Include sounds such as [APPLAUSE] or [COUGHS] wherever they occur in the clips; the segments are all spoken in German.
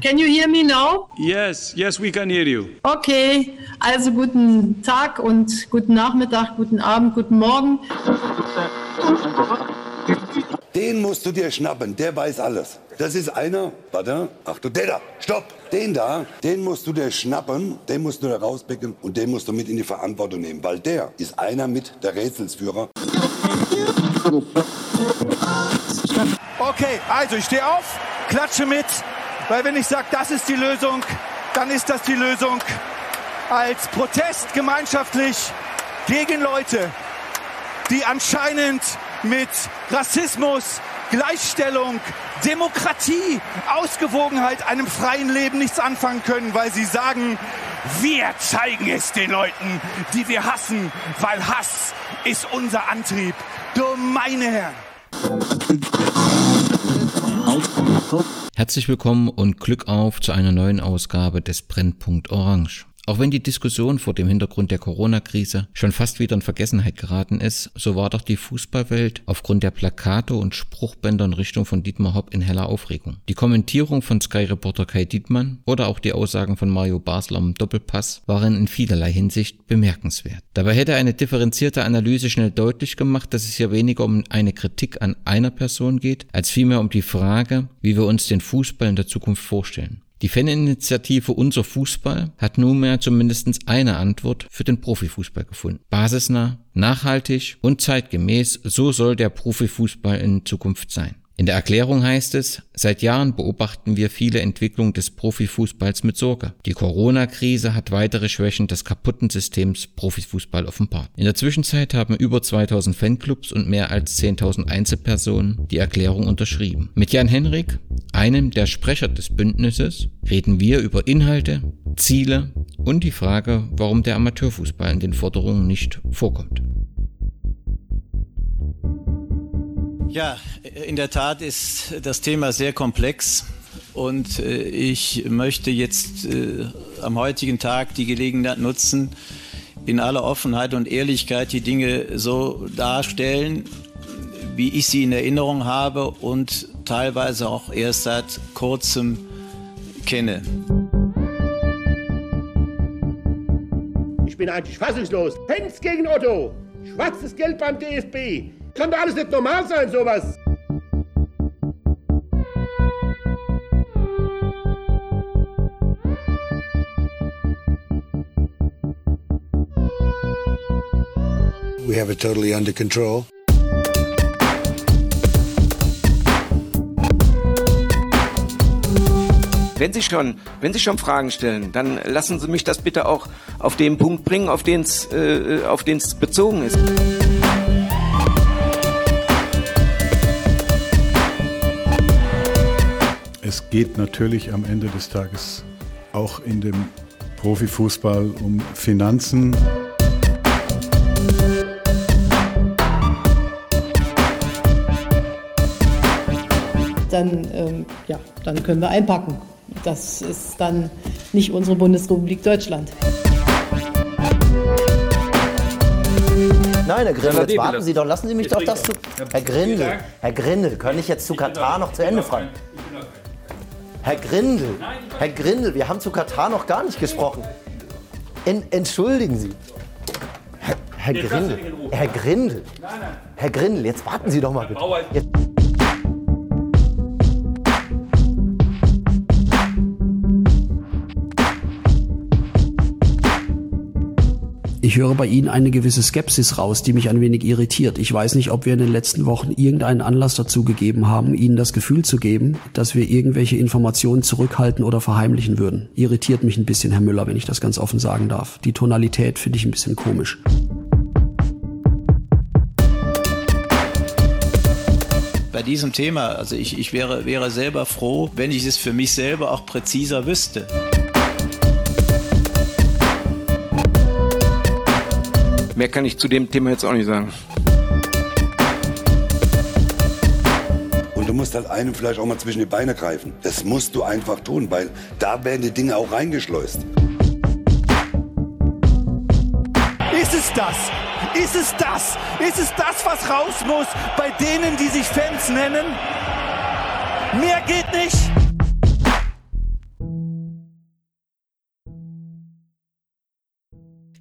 Can you hear me now? Yes, yes, we can hear you. Okay, also guten Tag und guten Nachmittag, guten Abend, guten Morgen. Den musst du dir schnappen, der weiß alles. Das ist einer, warte, ach du, der da, stopp, den da, den musst du dir schnappen, den musst du da rauspicken und den musst du mit in die Verantwortung nehmen, weil der ist einer mit der Rätselsführer. Okay, also ich stehe auf, klatsche mit, weil wenn ich sage, das ist die Lösung, dann ist das die Lösung. Als Protest gemeinschaftlich gegen Leute, die anscheinend mit Rassismus, Gleichstellung, Demokratie, Ausgewogenheit, einem freien Leben nichts anfangen können, weil sie sagen, wir zeigen es den Leuten, die wir hassen, weil Hass ist unser Antrieb. Du meine Herren. Herzlich willkommen und Glück auf zu einer neuen Ausgabe des Brennpunkt Orange. Auch wenn die Diskussion vor dem Hintergrund der Corona-Krise schon fast wieder in Vergessenheit geraten ist, so war doch die Fußballwelt aufgrund der Plakate und Spruchbänder in Richtung von Dietmar Hopp in heller Aufregung. Die Kommentierung von Sky-Reporter Kai Dietmann oder auch die Aussagen von Mario Basler am Doppelpass waren in vielerlei Hinsicht bemerkenswert. Dabei hätte eine differenzierte Analyse schnell deutlich gemacht, dass es hier weniger um eine Kritik an einer Person geht, als vielmehr um die Frage, wie wir uns den Fußball in der Zukunft vorstellen. Die Faninitiative Unser Fußball hat nunmehr zumindest eine Antwort für den Profifußball gefunden. Basisnah, nachhaltig und zeitgemäß, so soll der Profifußball in Zukunft sein. In der Erklärung heißt es, seit Jahren beobachten wir viele Entwicklungen des Profifußballs mit Sorge. Die Corona-Krise hat weitere Schwächen des kaputten Systems Profifußball offenbart. In der Zwischenzeit haben über 2000 Fanclubs und mehr als 10.000 Einzelpersonen die Erklärung unterschrieben. Mit Jan Henrik, einem der Sprecher des Bündnisses, reden wir über Inhalte, Ziele und die Frage, warum der Amateurfußball in den Forderungen nicht vorkommt. Ja, in der Tat ist das Thema sehr komplex und äh, ich möchte jetzt äh, am heutigen Tag die Gelegenheit nutzen, in aller Offenheit und Ehrlichkeit die Dinge so darstellen, wie ich sie in Erinnerung habe und teilweise auch erst seit kurzem kenne. Ich bin eigentlich fassungslos. Fans gegen Otto. Schwarzes Geld beim DFB. Kann doch alles nicht normal sein, sowas. We have it totally under control. Wenn Sie schon, wenn Sie schon Fragen stellen, dann lassen Sie mich das bitte auch auf den Punkt bringen, auf den es äh, auf den es bezogen ist. Geht natürlich am Ende des Tages auch in dem Profifußball um Finanzen. Dann, ähm, ja, dann können wir einpacken. Das ist dann nicht unsere Bundesrepublik Deutschland. Nein, Herr Grindel, jetzt warten Sie doch, lassen Sie mich doch das zu. Herr Grindel, Herr Grindel, kann ich jetzt zu Katar noch zu Ende fragen? Herr Grindel, Herr Grindel, wir haben zu Katar noch gar nicht gesprochen. En, entschuldigen Sie. Herr, Herr Grindel, Herr Grindel, Herr Grindel, jetzt warten Sie doch mal bitte. Jetzt, Ich höre bei Ihnen eine gewisse Skepsis raus, die mich ein wenig irritiert. Ich weiß nicht, ob wir in den letzten Wochen irgendeinen Anlass dazu gegeben haben, Ihnen das Gefühl zu geben, dass wir irgendwelche Informationen zurückhalten oder verheimlichen würden. Irritiert mich ein bisschen, Herr Müller, wenn ich das ganz offen sagen darf. Die Tonalität finde ich ein bisschen komisch. Bei diesem Thema, also ich, ich wäre, wäre selber froh, wenn ich es für mich selber auch präziser wüsste. Mehr kann ich zu dem Thema jetzt auch nicht sagen. Und du musst halt einem vielleicht auch mal zwischen die Beine greifen. Das musst du einfach tun, weil da werden die Dinge auch reingeschleust. Ist es das? Ist es das? Ist es das, was raus muss bei denen, die sich Fans nennen? Mehr geht nicht.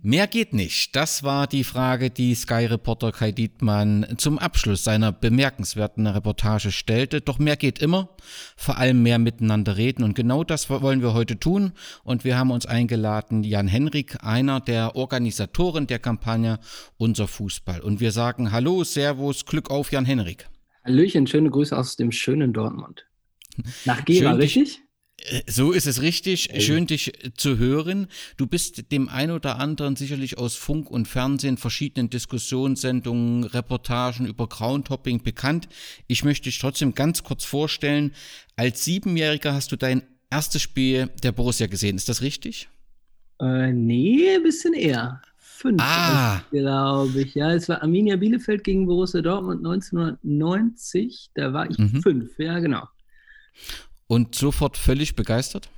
Mehr geht nicht. Das war die Frage, die Sky-Reporter Kai Dietmann zum Abschluss seiner bemerkenswerten Reportage stellte. Doch mehr geht immer. Vor allem mehr miteinander reden. Und genau das wollen wir heute tun. Und wir haben uns eingeladen, Jan Henrik, einer der Organisatoren der Kampagne Unser Fußball. Und wir sagen Hallo, Servus, Glück auf, Jan Henrik. Hallöchen, schöne Grüße aus dem schönen Dortmund. Nach Gera, richtig? Äh, so ist es richtig. Schön, dich zu hören. Du bist dem ein oder anderen sicherlich aus Funk und Fernsehen, verschiedenen Diskussionssendungen, Reportagen über Groundhopping bekannt. Ich möchte dich trotzdem ganz kurz vorstellen. Als Siebenjähriger hast du dein erstes Spiel der Borussia gesehen. Ist das richtig? Äh, nee, ein bisschen eher. Fünf, ah. glaube ich. Ja, es war Arminia Bielefeld gegen Borussia Dortmund 1990. Da war ich mhm. fünf, ja, genau. Und sofort völlig begeistert?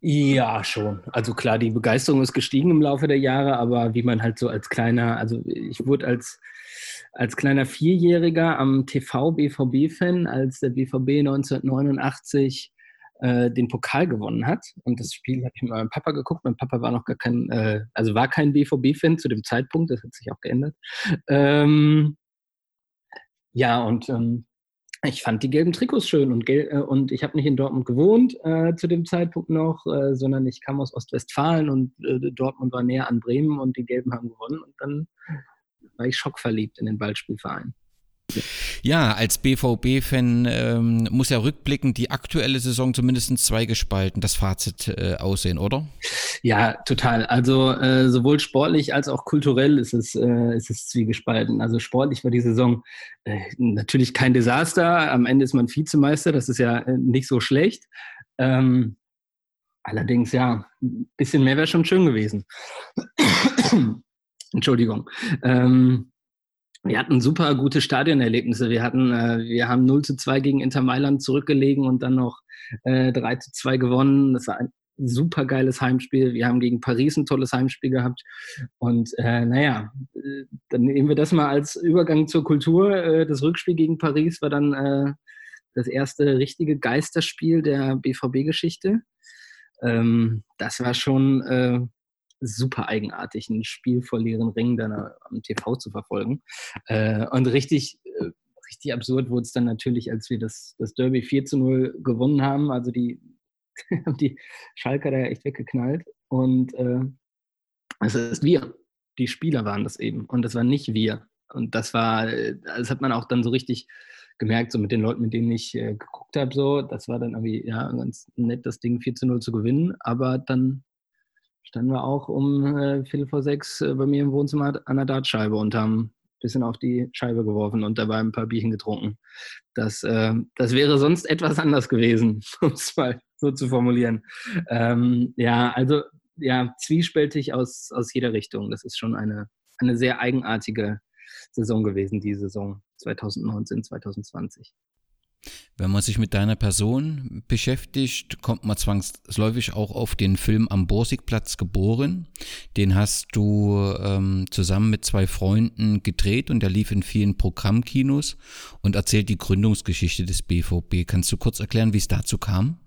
Ja, schon. Also klar, die Begeisterung ist gestiegen im Laufe der Jahre, aber wie man halt so als kleiner, also ich wurde als, als kleiner Vierjähriger am TV BVB-Fan, als der BVB 1989 äh, den Pokal gewonnen hat. Und das Spiel habe ich mit meinem Papa geguckt. Mein Papa war noch gar kein, äh, also war kein BVB-Fan zu dem Zeitpunkt, das hat sich auch geändert. Ähm, ja, und ähm, ich fand die gelben Trikots schön und, gel äh, und ich habe nicht in Dortmund gewohnt äh, zu dem Zeitpunkt noch, äh, sondern ich kam aus Ostwestfalen und äh, Dortmund war näher an Bremen und die Gelben haben gewonnen und dann war ich schockverliebt in den Ballspielverein. Ja, als BVB-Fan ähm, muss ja rückblickend die aktuelle Saison zumindest zweigespalten, das Fazit äh, aussehen, oder? Ja, total. Also äh, sowohl sportlich als auch kulturell ist es, äh, ist es zwiegespalten. Also sportlich war die Saison äh, natürlich kein Desaster. Am Ende ist man Vizemeister, das ist ja äh, nicht so schlecht. Ähm, allerdings, ja, ein bisschen mehr wäre schon schön gewesen. [COUGHS] Entschuldigung. Ähm, wir hatten super gute Stadionerlebnisse. Wir hatten, äh, wir haben 0 zu 2 gegen Inter Mailand zurückgelegen und dann noch äh, 3 zu 2 gewonnen. Das war ein super geiles Heimspiel. Wir haben gegen Paris ein tolles Heimspiel gehabt. Und äh, naja, äh, dann nehmen wir das mal als Übergang zur Kultur. Äh, das Rückspiel gegen Paris war dann äh, das erste richtige Geisterspiel der BVB-Geschichte. Ähm, das war schon super eigenartig, ein Spiel vor leeren Ringen dann am TV zu verfolgen. Äh, und richtig, äh, richtig absurd wurde es dann natürlich, als wir das, das Derby 4 zu 0 gewonnen haben. Also die [LAUGHS] haben die Schalker da echt weggeknallt. Und äh, es ist wir. Die Spieler waren das eben. Und das waren nicht wir. Und das war, äh, das hat man auch dann so richtig gemerkt, so mit den Leuten, mit denen ich äh, geguckt habe, so, das war dann irgendwie, ja, ganz nett, das Ding 4 zu 0 zu gewinnen, aber dann standen wir auch um äh, Viertel vor sechs äh, bei mir im Wohnzimmer an der Dartscheibe und haben ein bisschen auf die Scheibe geworfen und dabei ein paar Bierchen getrunken. Das, äh, das wäre sonst etwas anders gewesen, [LAUGHS] um es mal so zu formulieren. Ähm, ja, also ja, zwiespältig aus, aus jeder Richtung. Das ist schon eine, eine sehr eigenartige Saison gewesen, die Saison 2019, 2020. Wenn man sich mit deiner Person beschäftigt, kommt man zwangsläufig auch auf den Film Am Borsigplatz geboren. Den hast du ähm, zusammen mit zwei Freunden gedreht und der lief in vielen Programmkinos und erzählt die Gründungsgeschichte des BVB. Kannst du kurz erklären, wie es dazu kam?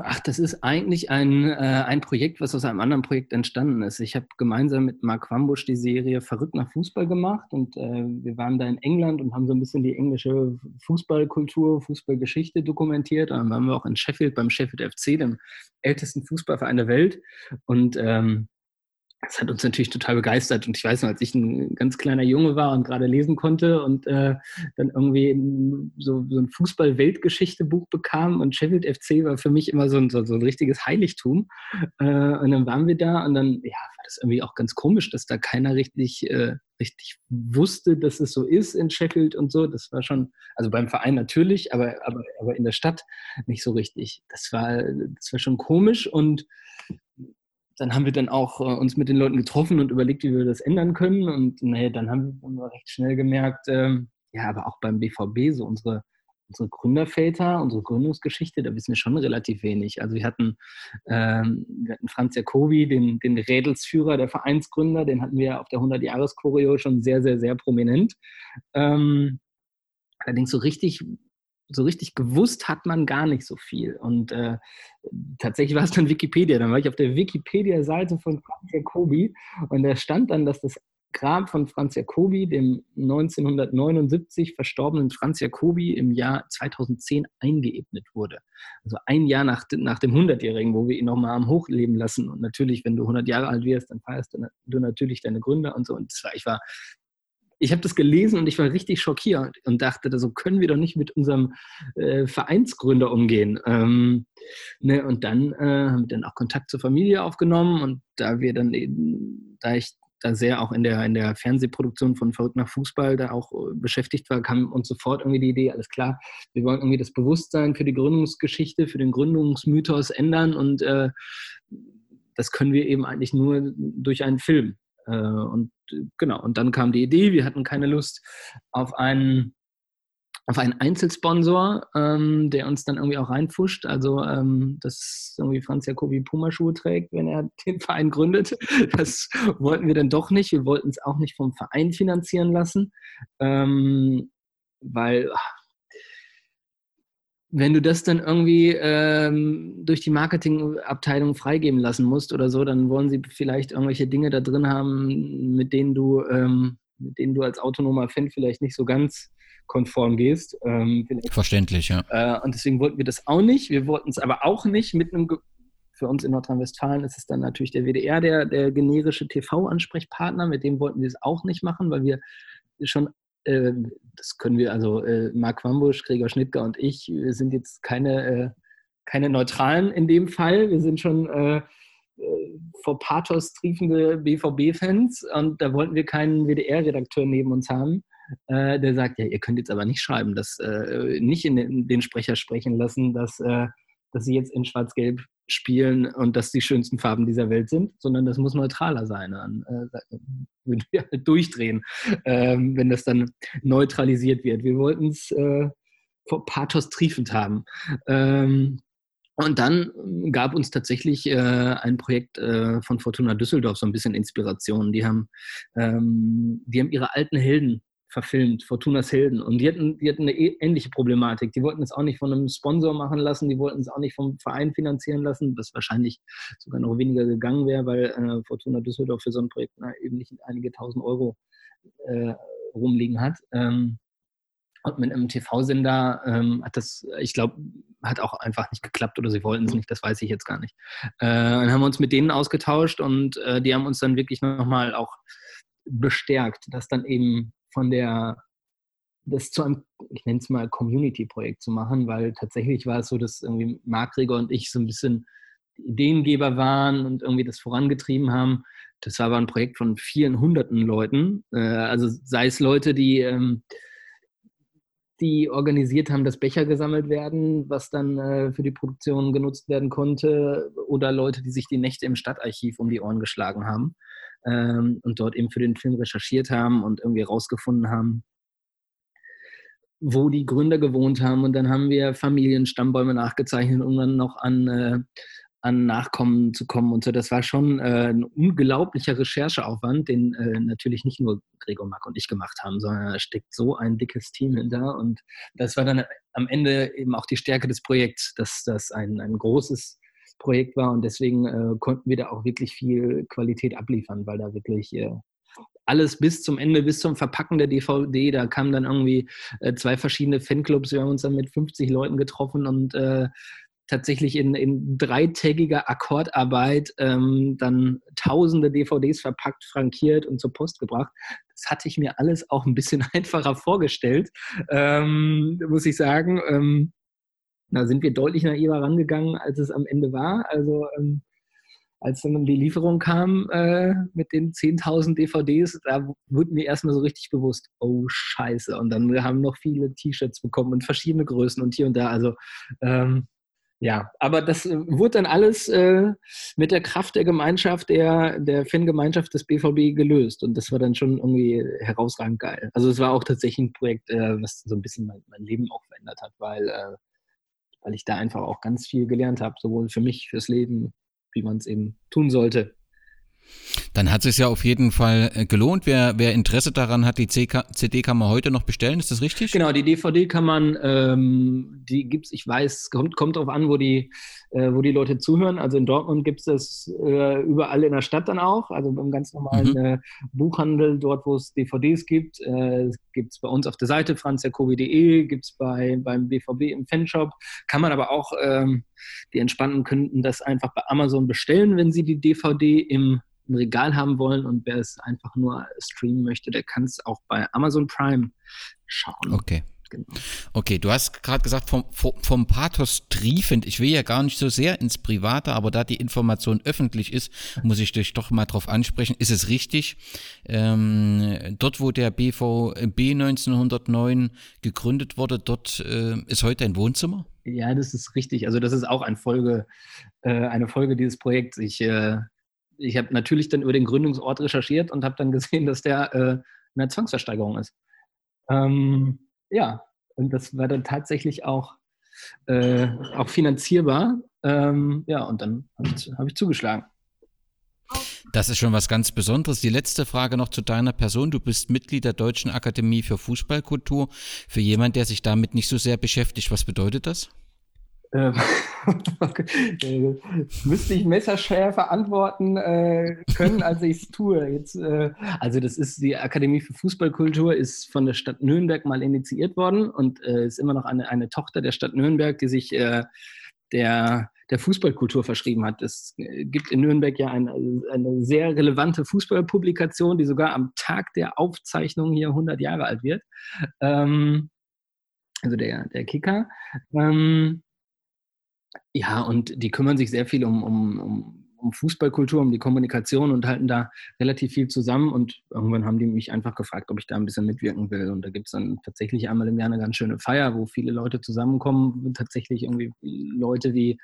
Ach, das ist eigentlich ein, äh, ein Projekt, was aus einem anderen Projekt entstanden ist. Ich habe gemeinsam mit Mark Wambusch die Serie Verrückt nach Fußball gemacht und äh, wir waren da in England und haben so ein bisschen die englische Fußballkultur, Fußballgeschichte dokumentiert. Und dann waren wir auch in Sheffield beim Sheffield FC, dem ältesten Fußballverein der Welt. Und ähm, das hat uns natürlich total begeistert. Und ich weiß noch, als ich ein ganz kleiner Junge war und gerade lesen konnte und äh, dann irgendwie so, so ein Fußball-Weltgeschichte-Buch bekam und Sheffield FC war für mich immer so ein, so, so ein richtiges Heiligtum. Äh, und dann waren wir da und dann ja, war das irgendwie auch ganz komisch, dass da keiner richtig, äh, richtig wusste, dass es so ist in Sheffield und so. Das war schon, also beim Verein natürlich, aber, aber, aber in der Stadt nicht so richtig. Das war, das war schon komisch und dann haben wir dann auch äh, uns mit den Leuten getroffen und überlegt, wie wir das ändern können. Und naja, dann haben wir recht schnell gemerkt, ähm, ja, aber auch beim BVB, so unsere, unsere Gründerväter, unsere Gründungsgeschichte, da wissen wir schon relativ wenig. Also wir hatten, ähm, wir hatten Franz Jacobi, den, den Rädelsführer der Vereinsgründer, den hatten wir auf der 100-Jahres-Choreo schon sehr, sehr, sehr prominent. Ähm, allerdings so richtig so richtig gewusst hat man gar nicht so viel. Und äh, tatsächlich war es dann Wikipedia. Dann war ich auf der Wikipedia-Seite von Franz Jacobi und da stand dann, dass das Grab von Franz Jacobi, dem 1979 verstorbenen Franz Jacobi, im Jahr 2010 eingeebnet wurde. Also ein Jahr nach, nach dem 100-Jährigen, wo wir ihn nochmal am Hochleben lassen. Und natürlich, wenn du 100 Jahre alt wirst, dann feierst du natürlich deine Gründer und so. Und war, ich war ich habe das gelesen und ich war richtig schockiert und dachte, so können wir doch nicht mit unserem äh, Vereinsgründer umgehen. Ähm, ne, und dann äh, haben wir dann auch Kontakt zur Familie aufgenommen und da wir dann eben, da ich da sehr auch in der, in der Fernsehproduktion von Verrückt nach Fußball da auch äh, beschäftigt war, kam uns sofort irgendwie die Idee, alles klar, wir wollen irgendwie das Bewusstsein für die Gründungsgeschichte, für den Gründungsmythos ändern und äh, das können wir eben eigentlich nur durch einen Film. Äh, und genau, und dann kam die Idee, wir hatten keine Lust auf einen auf einen Einzelsponsor, ähm, der uns dann irgendwie auch reinfuscht. Also, ähm, dass irgendwie Franz Jacobi Pumaschuhe trägt, wenn er [LAUGHS] den Verein gründet. Das wollten wir dann doch nicht. Wir wollten es auch nicht vom Verein finanzieren lassen, ähm, weil wenn du das dann irgendwie ähm, durch die Marketingabteilung freigeben lassen musst oder so, dann wollen sie vielleicht irgendwelche Dinge da drin haben, mit denen du, ähm, mit denen du als autonomer Fan vielleicht nicht so ganz konform gehst. Ähm, Verständlich, ja. Äh, und deswegen wollten wir das auch nicht. Wir wollten es aber auch nicht mit einem, für uns in Nordrhein-Westfalen ist es dann natürlich der WDR, der, der generische TV-Ansprechpartner. Mit dem wollten wir es auch nicht machen, weil wir schon das können wir, also äh, Marc Wambusch, Gregor Schnittger und ich, sind jetzt keine, äh, keine Neutralen in dem Fall. Wir sind schon äh, vor Pathos triefende BVB-Fans und da wollten wir keinen WDR-Redakteur neben uns haben, äh, der sagt, ja, ihr könnt jetzt aber nicht schreiben, dass äh, nicht in den, den, Sprecher sprechen lassen, dass, äh, dass sie jetzt in Schwarz-Gelb spielen und das die schönsten Farben dieser Welt sind, sondern das muss neutraler sein. Dann äh, würden wir halt durchdrehen, ähm, wenn das dann neutralisiert wird. Wir wollten es äh, Pathos triefend haben. Ähm, und dann gab uns tatsächlich äh, ein Projekt äh, von Fortuna Düsseldorf so ein bisschen Inspiration. Die haben, ähm, die haben ihre alten Helden verfilmt, Fortunas Helden. Und die hatten, die hatten eine e-, ähnliche Problematik. Die wollten es auch nicht von einem Sponsor machen lassen, die wollten es auch nicht vom Verein finanzieren lassen, was wahrscheinlich sogar noch weniger gegangen wäre, weil äh, Fortuna Düsseldorf für so ein Projekt na, eben nicht einige tausend Euro äh, rumliegen hat. Ähm, und mit einem TV-Sender ähm, hat das, ich glaube, hat auch einfach nicht geklappt oder sie wollten es nicht, das weiß ich jetzt gar nicht. Äh, dann haben wir uns mit denen ausgetauscht und äh, die haben uns dann wirklich nochmal auch bestärkt, dass dann eben von der, das zu einem, ich nenne es mal Community-Projekt zu machen, weil tatsächlich war es so, dass irgendwie Marc Reger und ich so ein bisschen Ideengeber waren und irgendwie das vorangetrieben haben. Das war aber ein Projekt von vielen hunderten Leuten. Äh, also sei es Leute, die, ähm, die organisiert haben, dass Becher gesammelt werden, was dann äh, für die Produktion genutzt werden konnte, oder Leute, die sich die Nächte im Stadtarchiv um die Ohren geschlagen haben ähm, und dort eben für den Film recherchiert haben und irgendwie rausgefunden haben, wo die Gründer gewohnt haben. Und dann haben wir Familienstammbäume nachgezeichnet, um dann noch an, äh, an Nachkommen zu kommen und so. Das war schon äh, ein unglaublicher Rechercheaufwand, den äh, natürlich nicht nur Gregor Mack und ich gemacht haben, sondern da steckt so ein dickes Team hinter. Und das war dann am Ende eben auch die Stärke des Projekts, dass das ein, ein großes Projekt war und deswegen äh, konnten wir da auch wirklich viel Qualität abliefern, weil da wirklich äh, alles bis zum Ende, bis zum Verpacken der DVD, da kamen dann irgendwie äh, zwei verschiedene Fanclubs, wir haben uns dann mit 50 Leuten getroffen und äh, tatsächlich in, in dreitägiger Akkordarbeit ähm, dann tausende DVDs verpackt, frankiert und zur Post gebracht. Das hatte ich mir alles auch ein bisschen [LAUGHS] einfacher vorgestellt, ähm, muss ich sagen. Ähm, da sind wir deutlich naiver rangegangen, als es am Ende war. Also ähm, als dann die Lieferung kam äh, mit den 10.000 DVDs, da wurde mir erstmal so richtig bewusst, oh scheiße. Und dann haben noch viele T-Shirts bekommen und verschiedene Größen und hier und da. Also ähm, ja, aber das äh, wurde dann alles äh, mit der Kraft der Gemeinschaft, der, der Fangemeinschaft des BVB gelöst. Und das war dann schon irgendwie herausragend geil. Also es war auch tatsächlich ein Projekt, äh, was so ein bisschen mein, mein Leben auch verändert hat, weil äh, weil ich da einfach auch ganz viel gelernt habe, sowohl für mich, fürs Leben, wie man es eben tun sollte. Dann hat es ja auf jeden Fall äh, gelohnt. Wer, wer Interesse daran hat, die CD kann man heute noch bestellen, ist das richtig? Genau, die DVD kann man, ähm, die gibt's, ich weiß, kommt, kommt darauf an, wo die, äh, wo die Leute zuhören. Also in Dortmund gibt es das äh, überall in der Stadt dann auch, also im ganz normalen mhm. äh, Buchhandel, dort wo es DVDs gibt. Äh, gibt es bei uns auf der Seite franzjacobi.de, gibt es bei, beim BVB im Fanshop. Kann man aber auch, ähm, die Entspannten könnten das einfach bei Amazon bestellen, wenn sie die DVD im im Regal haben wollen und wer es einfach nur streamen möchte, der kann es auch bei Amazon Prime schauen. Okay. Genau. Okay, du hast gerade gesagt, vom, vom Pathos triefend. Ich will ja gar nicht so sehr ins Private, aber da die Information öffentlich ist, muss ich dich doch mal drauf ansprechen. Ist es richtig? Ähm, dort, wo der BVB 1909 gegründet wurde, dort äh, ist heute ein Wohnzimmer? Ja, das ist richtig. Also das ist auch eine Folge, äh, eine Folge dieses Projekts. Ich äh, ich habe natürlich dann über den Gründungsort recherchiert und habe dann gesehen, dass der äh, eine Zwangsversteigerung ist. Ähm, ja, und das war dann tatsächlich auch, äh, auch finanzierbar. Ähm, ja, und dann habe ich, hab ich zugeschlagen. Das ist schon was ganz Besonderes. Die letzte Frage noch zu deiner Person. Du bist Mitglied der Deutschen Akademie für Fußballkultur. Für jemand, der sich damit nicht so sehr beschäftigt, was bedeutet das? Ähm, äh, [LAUGHS] müsste ich messerschärfer antworten äh, können, als ich es tue. Jetzt, äh, also das ist die Akademie für Fußballkultur, ist von der Stadt Nürnberg mal initiiert worden und äh, ist immer noch eine, eine Tochter der Stadt Nürnberg, die sich äh, der, der Fußballkultur verschrieben hat. Es äh, gibt in Nürnberg ja eine, eine sehr relevante Fußballpublikation, die sogar am Tag der Aufzeichnung hier 100 Jahre alt wird. Ähm, also der, der Kicker. Ähm, ja, und die kümmern sich sehr viel um, um, um, um Fußballkultur, um die Kommunikation und halten da relativ viel zusammen. Und irgendwann haben die mich einfach gefragt, ob ich da ein bisschen mitwirken will. Und da gibt es dann tatsächlich einmal im Jahr eine ganz schöne Feier, wo viele Leute zusammenkommen. Tatsächlich irgendwie Leute wie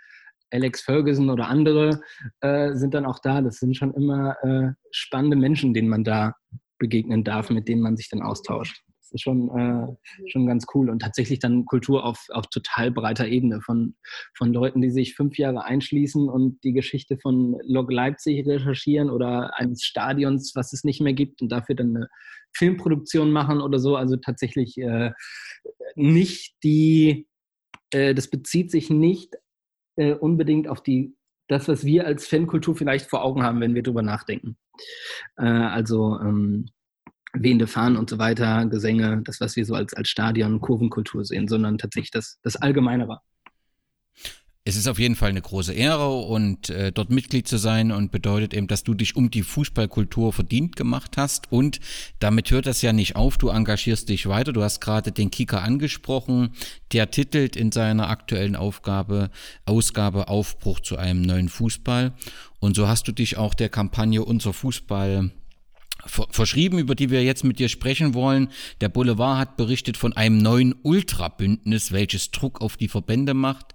Alex Ferguson oder andere äh, sind dann auch da. Das sind schon immer äh, spannende Menschen, denen man da begegnen darf, mit denen man sich dann austauscht ist schon, äh, schon ganz cool. Und tatsächlich dann Kultur auf, auf total breiter Ebene von, von Leuten, die sich fünf Jahre einschließen und die Geschichte von Lok Leipzig recherchieren oder eines Stadions, was es nicht mehr gibt und dafür dann eine Filmproduktion machen oder so. Also tatsächlich äh, nicht die, äh, das bezieht sich nicht äh, unbedingt auf die das, was wir als Fankultur vielleicht vor Augen haben, wenn wir darüber nachdenken. Äh, also ähm, wehende Fahnen und so weiter, Gesänge, das, was wir so als, als Stadion, Kurvenkultur sehen, sondern tatsächlich das, das Allgemeinere. Es ist auf jeden Fall eine große Ehre und äh, dort Mitglied zu sein und bedeutet eben, dass du dich um die Fußballkultur verdient gemacht hast und damit hört das ja nicht auf, du engagierst dich weiter. Du hast gerade den Kicker angesprochen, der titelt in seiner aktuellen Aufgabe Ausgabe Aufbruch zu einem neuen Fußball und so hast du dich auch der Kampagne Unser Fußball verschrieben, über die wir jetzt mit dir sprechen wollen. Der Boulevard hat berichtet von einem neuen Ultrabündnis, welches Druck auf die Verbände macht.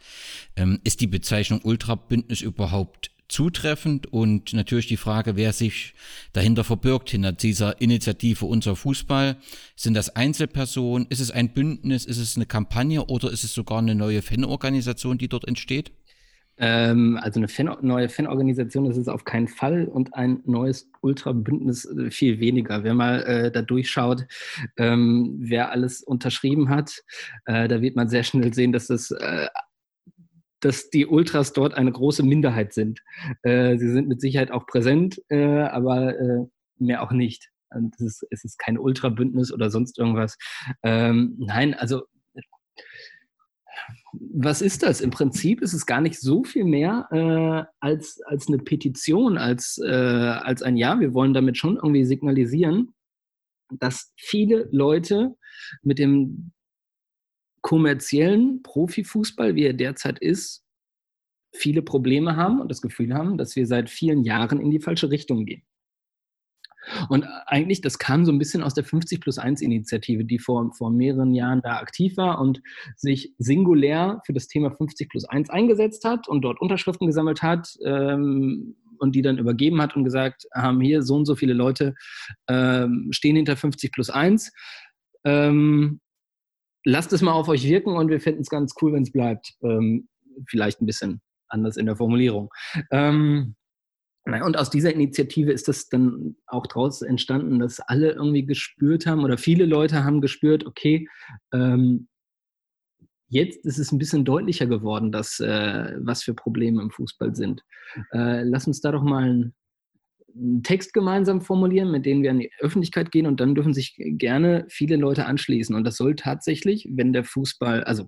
Ähm, ist die Bezeichnung Ultrabündnis überhaupt zutreffend? Und natürlich die Frage, wer sich dahinter verbirgt, hinter dieser Initiative Unser Fußball. Sind das Einzelpersonen? Ist es ein Bündnis? Ist es eine Kampagne oder ist es sogar eine neue Fanorganisation, die dort entsteht? Ähm, also eine Fan neue Fanorganisation ist es auf keinen Fall und ein neues Ultrabündnis äh, viel weniger. Wer mal äh, da durchschaut, ähm, wer alles unterschrieben hat, äh, da wird man sehr schnell sehen, dass das äh, dass die Ultras dort eine große Minderheit sind. Äh, sie sind mit Sicherheit auch präsent, äh, aber mehr auch nicht. Es ist, es ist kein Ultrabündnis oder sonst irgendwas. Ähm, nein, also was ist das? Im Prinzip ist es gar nicht so viel mehr äh, als, als eine Petition, als, äh, als ein Ja. Wir wollen damit schon irgendwie signalisieren, dass viele Leute mit dem kommerziellen Profifußball, wie er derzeit ist, viele Probleme haben und das Gefühl haben, dass wir seit vielen Jahren in die falsche Richtung gehen. Und eigentlich, das kam so ein bisschen aus der 50 plus 1 Initiative, die vor, vor mehreren Jahren da aktiv war und sich singulär für das Thema 50 plus 1 eingesetzt hat und dort Unterschriften gesammelt hat ähm, und die dann übergeben hat und gesagt, haben hier so und so viele Leute ähm, stehen hinter 50 plus 1. Ähm, lasst es mal auf euch wirken und wir finden es ganz cool, wenn es bleibt. Ähm, vielleicht ein bisschen anders in der Formulierung. Ähm, Und aus dieser Initiative ist das dann auch daraus entstanden, dass alle irgendwie gespürt haben oder viele Leute haben gespürt, okay, ähm, jetzt ist es ein bisschen deutlicher geworden, dass, äh, was für Probleme im Fußball sind. Äh, lass uns da doch mal einen, einen Text gemeinsam formulieren, mit dem wir an die Öffentlichkeit gehen und dann dürfen sich gerne viele Leute anschließen. Und das soll tatsächlich, wenn der Fußball, also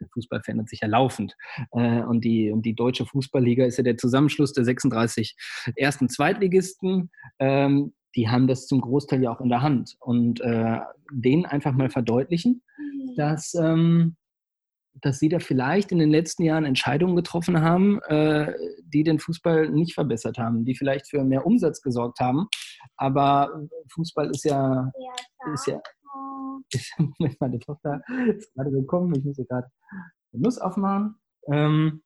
der Fußball verändert sich ja laufend. Äh, und, die, und die Deutsche Fußballliga ist ja der Zusammenschluss der 36 Erst- und Zweitligisten. Ähm, die haben das zum Großteil ja auch in der Hand. Und äh, denen einfach mal verdeutlichen, mhm. dass, ähm, dass sie da vielleicht in den letzten Jahren Entscheidungen getroffen haben, äh, die den Fußball nicht verbessert haben, die vielleicht für mehr Umsatz gesorgt haben. Aber Fußball ist ja, ist ja ich, [LAUGHS] meine Tochter ist gerade gekommen, ich muss ihr gerade eine Nuss aufmachen. Ähm,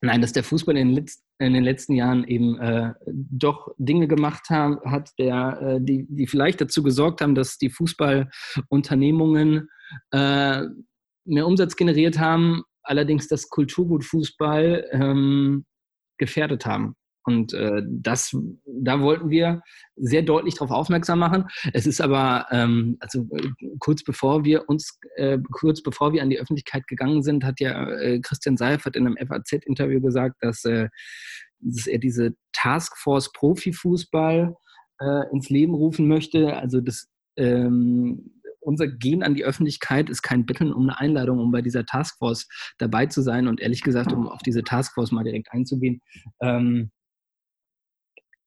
nein, dass der Fußball in den, Letz-, in den letzten Jahren eben äh, doch Dinge gemacht haben, hat, der, äh, die, die vielleicht dazu gesorgt haben, dass die Fußballunternehmungen äh, mehr Umsatz generiert haben, allerdings das Kulturgut Fußball ähm, gefährdet haben. Und äh, das, da wollten wir sehr deutlich darauf aufmerksam machen. Es ist aber, ähm, also äh, kurz bevor wir uns, äh, kurz bevor wir an die Öffentlichkeit gegangen sind, hat ja äh, Christian Seifert in einem FAZ-Interview gesagt, dass, äh, dass er diese Taskforce Profifußball äh, ins Leben rufen möchte. Also das ähm, unser Gehen an die Öffentlichkeit ist kein Betteln um eine Einladung, um bei dieser Taskforce dabei zu sein und ehrlich gesagt, um auf diese Taskforce mal direkt einzugehen. Ähm,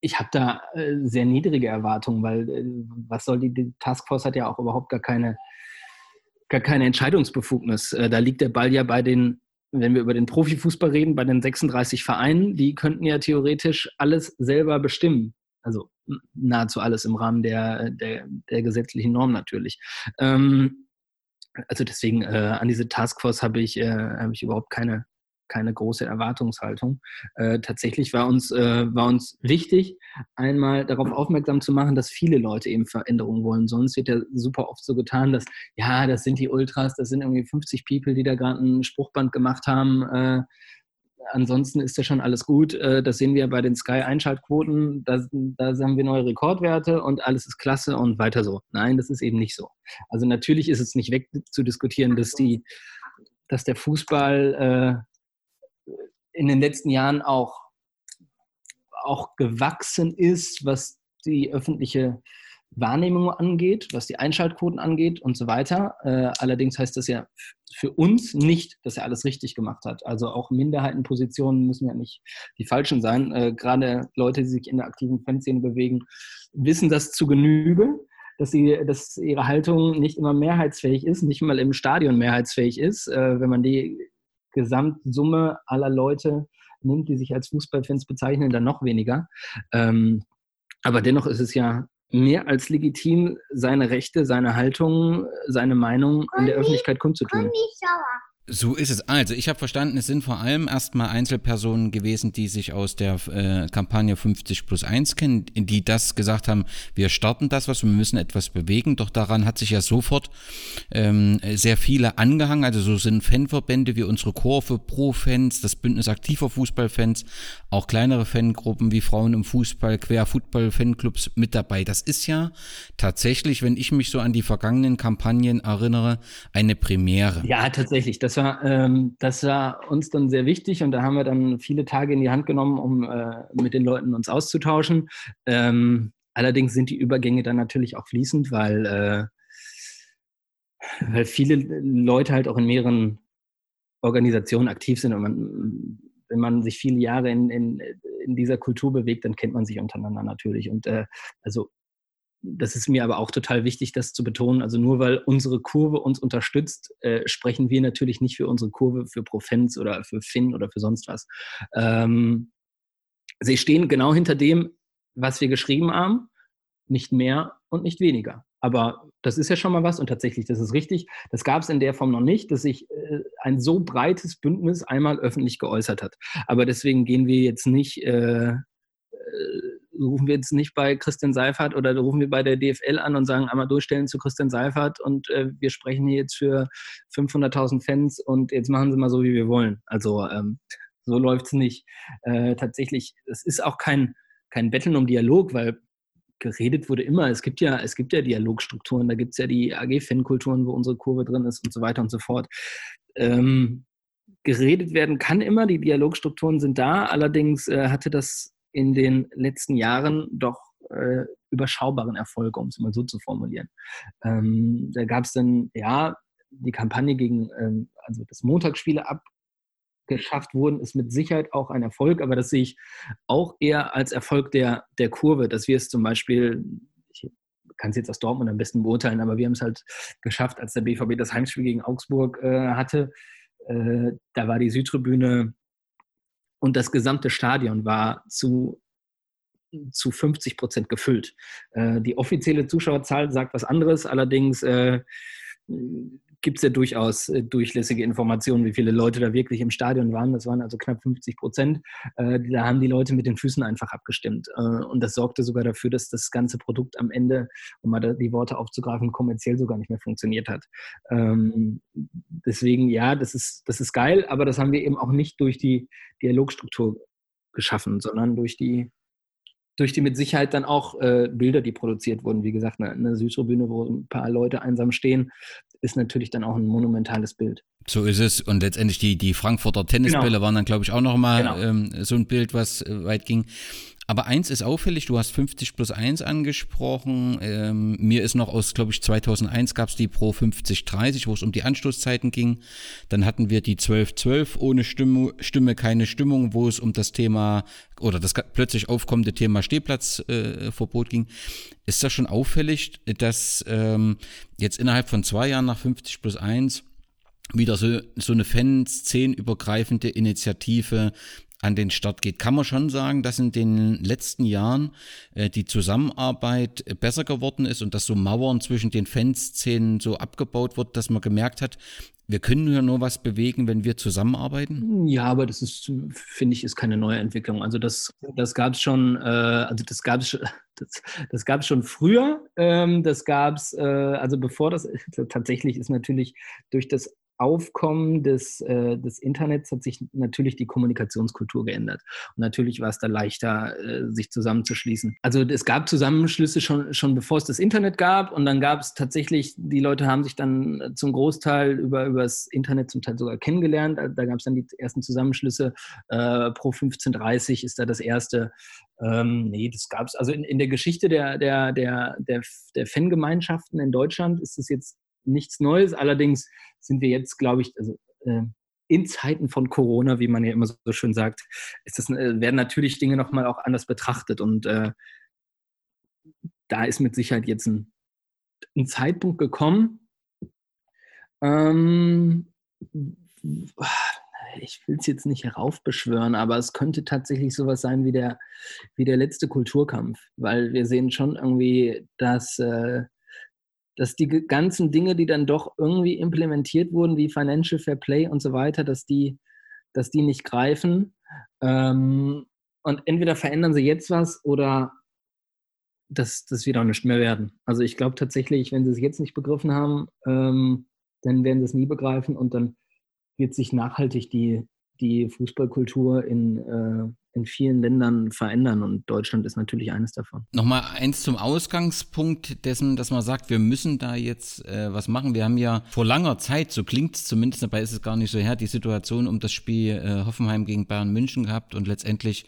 ich habe da äh, sehr niedrige Erwartungen, weil äh, was soll die, die Taskforce hat ja auch überhaupt gar keine, gar keine Entscheidungsbefugnis. Äh, da liegt der Ball ja bei den, wenn wir über den Profifußball reden, bei den 36 Vereinen, die könnten ja theoretisch alles selber bestimmen. Also nahezu alles im Rahmen der, der, der gesetzlichen Norm natürlich. Ähm, also deswegen äh, an diese Taskforce habe ich, äh, hab ich überhaupt keine, keine große Erwartungshaltung. Äh, tatsächlich war uns, äh, war uns wichtig, einmal darauf aufmerksam zu machen, dass viele Leute eben Veränderungen wollen. Sonst wird ja super oft so getan, dass, ja, das sind die Ultras, das sind irgendwie 50 People, die da gerade ein Spruchband gemacht haben. Äh, ansonsten ist ja schon alles gut. Äh, das sehen wir bei den Sky-Einschaltquoten. Da, da haben wir neue Rekordwerte und alles ist klasse und weiter so. Nein, das ist eben nicht so. Also natürlich ist es nicht wegzudiskutieren, dass die dass der Fußball äh, in den letzten Jahren auch, auch gewachsen ist, was die öffentliche Wahrnehmung angeht, was die Einschaltquoten angeht und so weiter. Äh, allerdings heißt das ja für uns nicht, dass er alles richtig gemacht hat. Also auch Minderheitenpositionen müssen ja nicht die falschen sein. Äh, Gerade Leute, die sich in der aktiven Fanszene bewegen, wissen das zu Genüge, dass, sie, dass ihre Haltung nicht immer mehrheitsfähig ist, nicht mal im Stadion mehrheitsfähig ist. Äh, wenn man die Gesamtsumme aller Leute nimmt, die sich als Fußballfans bezeichnen, dann noch weniger. Ähm, aber dennoch ist es ja mehr als legitim, seine Rechte, seine Haltung, seine Meinung in der Öffentlichkeit kundzutun. So ist es. Also, ich habe verstanden, es sind vor allem erstmal Einzelpersonen gewesen, die sich aus der äh, Kampagne 50 plus 1 kennen, die das gesagt haben, wir starten das was, wir müssen etwas bewegen. Doch daran hat sich ja sofort ähm, sehr viele angehangen. Also so sind Fanverbände wie unsere Kurve, Pro-Fans, das Bündnis aktiver Fußballfans, auch kleinere Fangruppen wie Frauen im Fußball, Quer-Football-Fanclubs mit dabei. Das ist ja tatsächlich, wenn ich mich so an die vergangenen Kampagnen erinnere, eine Premiere. Ja, tatsächlich. Das war, ähm, das war uns dann sehr wichtig und da haben wir dann viele Tage in die Hand genommen, um äh, mit den Leuten uns auszutauschen. Ähm, allerdings sind die Übergänge dann natürlich auch fließend, weil, äh, weil viele Leute halt auch in mehreren Organisationen aktiv sind und man, wenn man sich viele Jahre in, in, in dieser Kultur bewegt, dann kennt man sich untereinander natürlich. Und äh, also das ist mir aber auch total wichtig, das zu betonen. Also nur weil unsere Kurve uns unterstützt, äh, sprechen wir natürlich nicht für unsere Kurve, für Profens oder für Finn oder für sonst was. Ähm, sie stehen genau hinter dem, was wir geschrieben haben, nicht mehr und nicht weniger. Aber das ist ja schon mal was und tatsächlich, das ist richtig. Das gab es in der Form noch nicht, dass sich äh, ein so breites Bündnis einmal öffentlich geäußert hat. Aber deswegen gehen wir jetzt nicht äh, äh rufen wir jetzt nicht bei Christian Seifert oder rufen wir bei der DFL an und sagen, einmal durchstellen zu Christian Seifert und äh, wir sprechen hier jetzt für 500.000 Fans und jetzt machen Sie mal so, wie wir wollen. Also ähm, so läuft es nicht. Äh, tatsächlich, es ist auch kein, kein Betteln um Dialog, weil geredet wurde immer. Es gibt ja, es gibt ja Dialogstrukturen, da gibt es ja die AG-Fan-Kulturen, wo unsere Kurve drin ist und so weiter und so fort. Ähm, geredet werden kann immer, die Dialogstrukturen sind da, allerdings äh, hatte das in den letzten Jahren doch äh, überschaubaren Erfolg, um es mal so zu formulieren. Ähm, da gab es dann, ja, die Kampagne gegen, ähm, also das Montagsspiele abgeschafft wurden, ist mit Sicherheit auch ein Erfolg, aber das sehe ich auch eher als Erfolg der, der Kurve, dass wir es zum Beispiel, ich kann es jetzt aus Dortmund am besten beurteilen, aber wir haben es halt geschafft, als der BVB das Heimspiel gegen Augsburg äh, hatte, äh, da war die Südtribüne und das gesamte Stadion war zu, zu 50 Prozent gefüllt. Äh, die offizielle Zuschauerzahl sagt was anderes, allerdings äh, gibt es ja durchaus äh, durchlässige Informationen, wie viele Leute da wirklich im Stadion waren. Das waren also knapp 50 Prozent. Äh, da haben die Leute mit den Füßen einfach abgestimmt. Äh, und das sorgte sogar dafür, dass das ganze Produkt am Ende, um mal die Worte aufzugreifen, kommerziell sogar nicht mehr funktioniert hat. Ähm, deswegen, ja, das ist, das ist geil, aber das haben wir eben auch nicht durch die Dialogstruktur geschaffen, sondern durch die durch die mit Sicherheit dann auch äh, Bilder, die produziert wurden. Wie gesagt, eine, eine Südtribüne, wo ein paar Leute einsam stehen, ist natürlich dann auch ein monumentales Bild. So ist es. Und letztendlich die, die Frankfurter Tennisbälle genau. waren dann, glaube ich, auch nochmal genau. ähm, so ein Bild, was äh, weit ging. Aber eins ist auffällig, du hast 50 plus 1 angesprochen. Ähm, mir ist noch aus, glaube ich, 2001 gab es die Pro 5030, wo es um die Anstoßzeiten ging. Dann hatten wir die 1212 ohne Stimme, Stimme, keine Stimmung, wo es um das Thema oder das plötzlich aufkommende Thema Stehplatzverbot äh, ging. Ist das schon auffällig, dass ähm, jetzt innerhalb von zwei Jahren nach 50 plus 1 wieder so, so eine Fan-Szenen-übergreifende Initiative an den Start geht. Kann man schon sagen, dass in den letzten Jahren äh, die Zusammenarbeit besser geworden ist und dass so Mauern zwischen den Fanszenen so abgebaut wird, dass man gemerkt hat, wir können ja nur was bewegen, wenn wir zusammenarbeiten? Ja, aber das ist, finde ich, ist keine neue Entwicklung. Also das, das gab es schon, äh, also das gab es [LAUGHS] das, das gab schon früher. Ähm, das gab es, äh, also bevor das [LAUGHS] tatsächlich ist natürlich durch das Aufkommen des, äh, des Internets hat sich natürlich die Kommunikationskultur geändert. Und natürlich war es da leichter, äh, sich zusammenzuschließen. Also es gab Zusammenschlüsse schon, schon bevor es das Internet gab. Und dann gab es tatsächlich, die Leute haben sich dann zum Großteil über, über das Internet zum Teil sogar kennengelernt. Da gab es dann die ersten Zusammenschlüsse. Äh, Pro 1530 ist da das erste. Ähm, nee, das gab es. Also in, in der Geschichte der, der, der, der, der Fangemeinschaften in Deutschland ist es jetzt nichts Neues. Allerdings sind wir jetzt, glaube ich, also äh, in Zeiten von Corona, wie man ja immer so schön sagt, das, äh, werden natürlich Dinge nochmal auch anders betrachtet. Und äh, da ist mit Sicherheit jetzt ein, ein Zeitpunkt gekommen. Ähm, ich will es jetzt nicht heraufbeschwören, aber es könnte tatsächlich sowas sein wie der, wie der letzte Kulturkampf, weil wir sehen schon irgendwie, dass äh, dass die ganzen Dinge, die dann doch irgendwie implementiert wurden, wie Financial Fair Play und so weiter, dass die, dass die nicht greifen. Ähm, und entweder verändern sie jetzt was oder das, das wird auch nicht mehr werden. Also ich glaube tatsächlich, wenn sie es jetzt nicht begriffen haben, ähm, dann werden sie es nie begreifen und dann wird sich nachhaltig die, die Fußballkultur in, äh, in vielen Ländern verändern und Deutschland ist natürlich eines davon. Nochmal eins zum Ausgangspunkt dessen, dass man sagt, wir müssen da jetzt äh, was machen. Wir haben ja vor langer Zeit, so klingt es zumindest, dabei ist es gar nicht so her, die Situation um das Spiel äh, Hoffenheim gegen Bayern München gehabt und letztendlich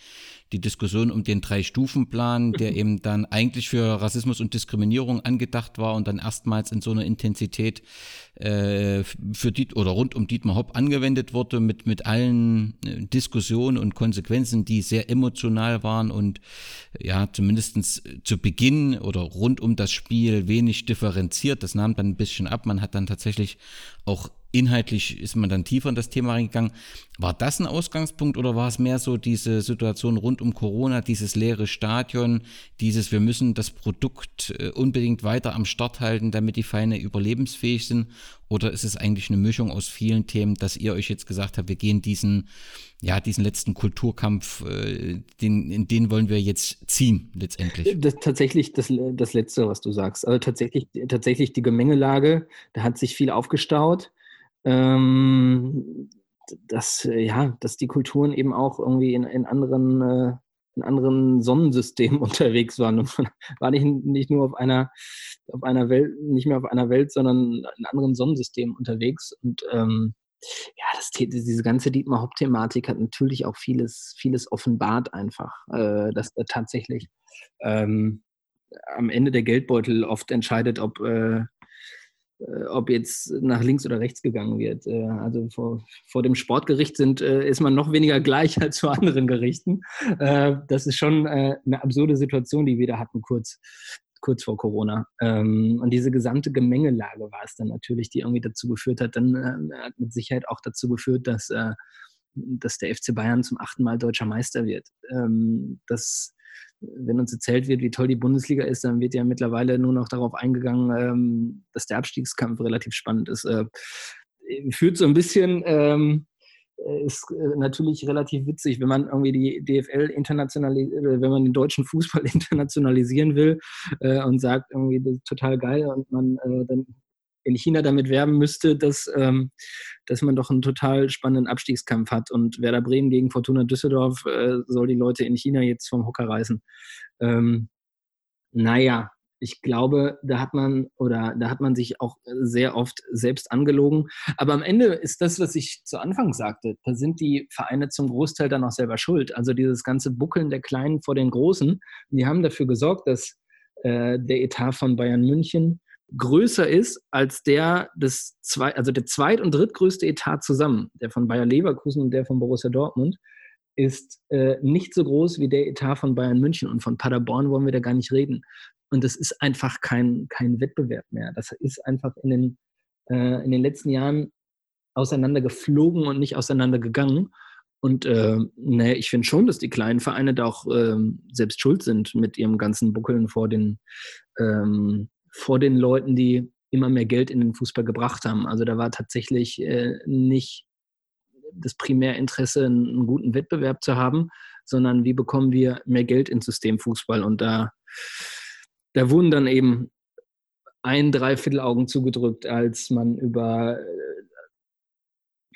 die Diskussion um den Drei-Stufen-Plan, der eben dann eigentlich für Rassismus und Diskriminierung angedacht war und dann erstmals in so einer Intensität äh, für Diet oder rund um Dietmar Hopp angewendet wurde, mit, mit allen äh, Diskussionen und Konsequenzen, die sehr emotional waren und ja, zumindestens zu Beginn oder rund um das Spiel wenig differenziert. Das nahm dann ein bisschen ab. Man hat dann tatsächlich auch inhaltlich ist man dann tiefer in das Thema reingegangen. War das ein Ausgangspunkt oder war es mehr so diese Situation rund um Corona, dieses leere Stadion, dieses wir müssen das Produkt äh, unbedingt weiter am Start halten, damit die Feine überlebensfähig sind? Oder ist es eigentlich eine Mischung aus vielen Themen, dass ihr euch jetzt gesagt habt, wir gehen diesen, ja, diesen letzten Kulturkampf, äh, den, in den wollen wir jetzt ziehen, letztendlich? Das, tatsächlich das, das Letzte, was du sagst. Also tatsächlich, tatsächlich die Gemengelage, da hat sich viel aufgestaut ähm, dass, ja, dass die Kulturen eben auch irgendwie in, in anderen, äh, einem anderen Sonnensystem [LAUGHS] unterwegs waren. War nicht, nicht nur auf einer, auf einer Welt, nicht mehr auf einer Welt, sondern in anderen Sonnensystem unterwegs. Und ähm, ja, das, diese ganze Dietmar Hopp-Thematik hat natürlich auch vieles, vieles offenbart einfach, äh, dass da tatsächlich ähm, am Ende der Geldbeutel oft entscheidet, ob, äh, äh, ob jetzt nach links oder rechts gegangen wird. Äh, also vor, vor dem Sportgericht sind, äh, ist man noch weniger gleich [LAUGHS] als zu anderen Gerichten. Äh, das ist schon eine absurde Situation, die wir da hatten, kurz, kurz vor Corona. Ähm, und diese gesamte Gemengelage war es dann natürlich, die irgendwie dazu geführt hat, dann hat mit Sicherheit auch dazu geführt, dass, dass der FC Bayern zum achten Mal deutscher Meister wird. Ähm, das wenn uns erzählt wird, wie toll die Bundesliga ist, dann wird ja mittlerweile nur noch darauf eingegangen, ähm, dass der Abstiegskampf relativ spannend ist. Äh, führt so ein bisschen, ähm, äh, ist äh, natürlich relativ witzig, wenn man irgendwie die DFL internationalisieren, wenn man den deutschen Fußball [LAUGHS] internationalisieren will und sagt irgendwie, das ist total geil und man dann in China damit werben müsste, dass, ähm, dass man doch einen total spannenden Abstiegskampf hat. Und Werder Bremen gegen Fortuna Düsseldorf äh, soll die Leute in China jetzt vom Hocker reißen. Ähm, naja, ich glaube, da hat man oder da hat man sich auch sehr oft selbst angelogen. Aber am Ende ist das, was ich zu Anfang sagte, da sind die Vereine zum Großteil dann auch selber schuld. Also dieses ganze Buckeln der Kleinen vor den Großen, die haben dafür gesorgt, dass äh, der Etat von Bayern München größer ist als der des zwei, also der zweit- und drittgrößte Etat zusammen, der von Bayer Leverkusen und der von Borussia Dortmund, ist äh, nicht so groß wie der Etat von Bayern München und von Paderborn wollen wir da gar nicht reden. Und das ist einfach kein, kein Wettbewerb mehr. Das ist einfach in den, äh, in den letzten Jahren auseinandergeflogen und nicht auseinandergegangen. Und äh, ne, ich finde schon, dass die kleinen Vereine da auch äh, selbst schuld sind mit ihrem ganzen Buckeln vor den, ähm, vor den Leuten, die immer mehr Geld in den Fußball gebracht haben. Also da war tatsächlich äh, nicht das Primärinteresse, einen, guten Wettbewerb zu haben, sondern wie bekommen wir mehr Geld ins System Fußball. Und da, da wurden dann eben ein Dreiviertel Augen zugedrückt, als man über äh,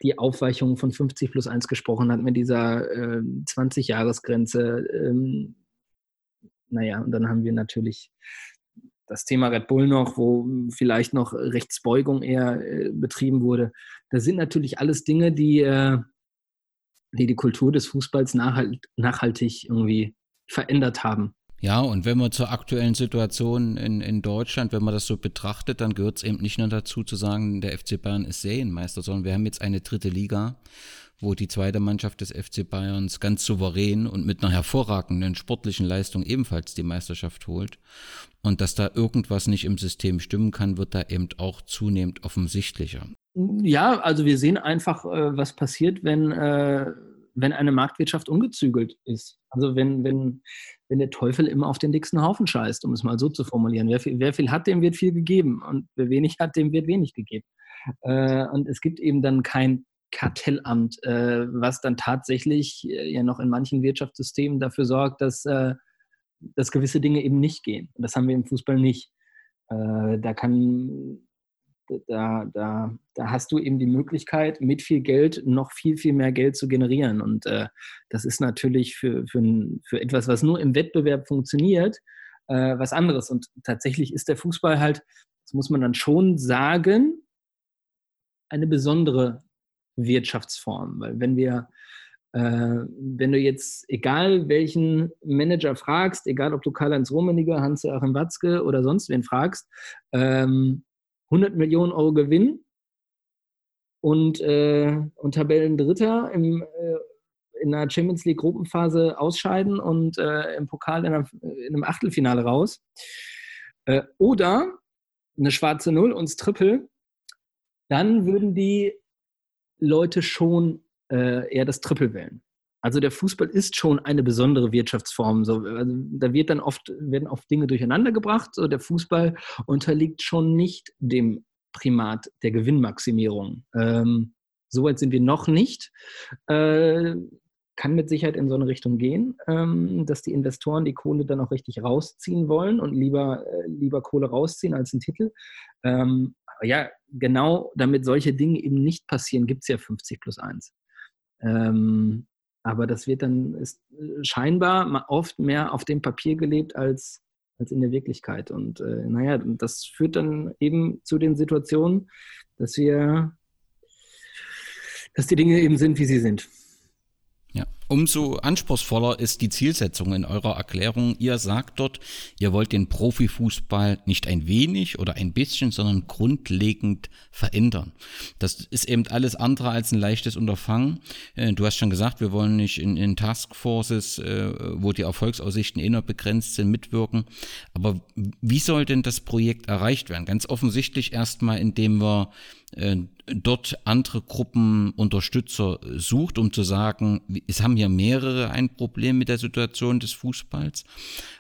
die Aufweichung von 50 plus 1 gesprochen hat mit dieser äh, 20-Jahres-Grenze. Ähm, naja, und dann haben wir natürlich das Thema Red Bull noch, wo vielleicht noch Rechtsbeugung eher äh, betrieben wurde. Das sind natürlich alles Dinge, die, äh, die die Kultur des Fußballs nachhalt, nachhaltig irgendwie verändert haben. Ja, und wenn man zur aktuellen Situation in, in Deutschland, wenn man das so betrachtet, dann gehört es eben nicht nur dazu zu sagen, der FC Bayern ist Serienmeister, sondern wir haben jetzt eine dritte Liga wo die zweite Mannschaft des FC Bayerns ganz souverän und mit einer hervorragenden sportlichen Leistung ebenfalls die Meisterschaft holt. Und dass da irgendwas nicht im System stimmen kann, wird da eben auch zunehmend offensichtlicher. Ja, also wir sehen einfach, äh, was passiert, wenn, äh, wenn eine Marktwirtschaft ungezügelt ist. Also wenn, wenn, wenn der Teufel immer auf den dicksten Haufen scheißt, um es mal so zu formulieren. Wer viel, wer viel hat, dem wird viel gegeben. Und wer wenig hat, dem wird wenig gegeben. Äh, und es gibt eben dann kein Kartellamt, äh, was dann tatsächlich äh, ja noch in manchen Wirtschaftssystemen dafür sorgt, dass, äh, dass gewisse Dinge eben nicht gehen. Und das haben wir im Fußball nicht. Äh, da kann da, da, da hast du eben die Möglichkeit, mit viel Geld noch viel, viel mehr Geld zu generieren. Und äh, das ist natürlich für, für, für etwas, was nur im Wettbewerb funktioniert, äh, was anderes. Und tatsächlich ist der Fußball halt, das muss man dann schon sagen, eine besondere Wirtschaftsform. Weil wenn wir, äh, wenn du jetzt, egal welchen Manager fragst, egal ob du Karl-Heinz Rummenigge, Hans-Joachim Watzke oder sonst wen fragst, ähm, 100 Millionen Euro Gewinn und, äh, und Tabellendritter im, äh, in der Champions League Gruppenphase ausscheiden und äh, im Pokal in, einer, in, einem Achtelfinale raus. Äh, oder eine schwarze Null und Triple, dann würden die Leute schon äh, eher das Triple wählen. Also der Fußball ist schon eine besondere Wirtschaftsform. So, also da wird dann oft, werden oft Dinge durcheinander gebracht. So, der Fußball unterliegt schon nicht dem Primat der Gewinnmaximierung. Ähm, Soweit sind wir noch nicht. Äh, kann mit Sicherheit in so eine Richtung gehen, ähm, dass die Investoren die Kohle dann auch richtig rausziehen wollen und lieber, äh, lieber Kohle rausziehen als einen Titel. Ähm, ja, genau damit solche Dinge eben nicht passieren, gibt es ja 50 plus 1. Ähm, Aber das wird dann ist äh, scheinbar oft mehr auf dem Papier gelebt als, als in der Wirklichkeit. Und äh, naja, das führt dann eben zu den Situationen, dass wir, dass die Dinge eben sind, wie sie sind. Ja, umso anspruchsvoller ist die Zielsetzung in eurer Erklärung. Ihr sagt dort, ihr wollt den Profifußball nicht ein wenig oder ein bisschen, sondern grundlegend verändern. Das ist eben alles andere als ein leichtes Unterfangen. Äh, du hast schon gesagt, wir wollen nicht in, in Taskforces, äh, wo die Erfolgsaussichten inner begrenzt sind, mitwirken. Aber wie soll denn das Projekt erreicht werden? Ganz offensichtlich erstmal, indem wir äh, dort andere Gruppen Unterstützer sucht, um zu sagen, es haben hier mehrere ein Problem mit der Situation des Fußballs.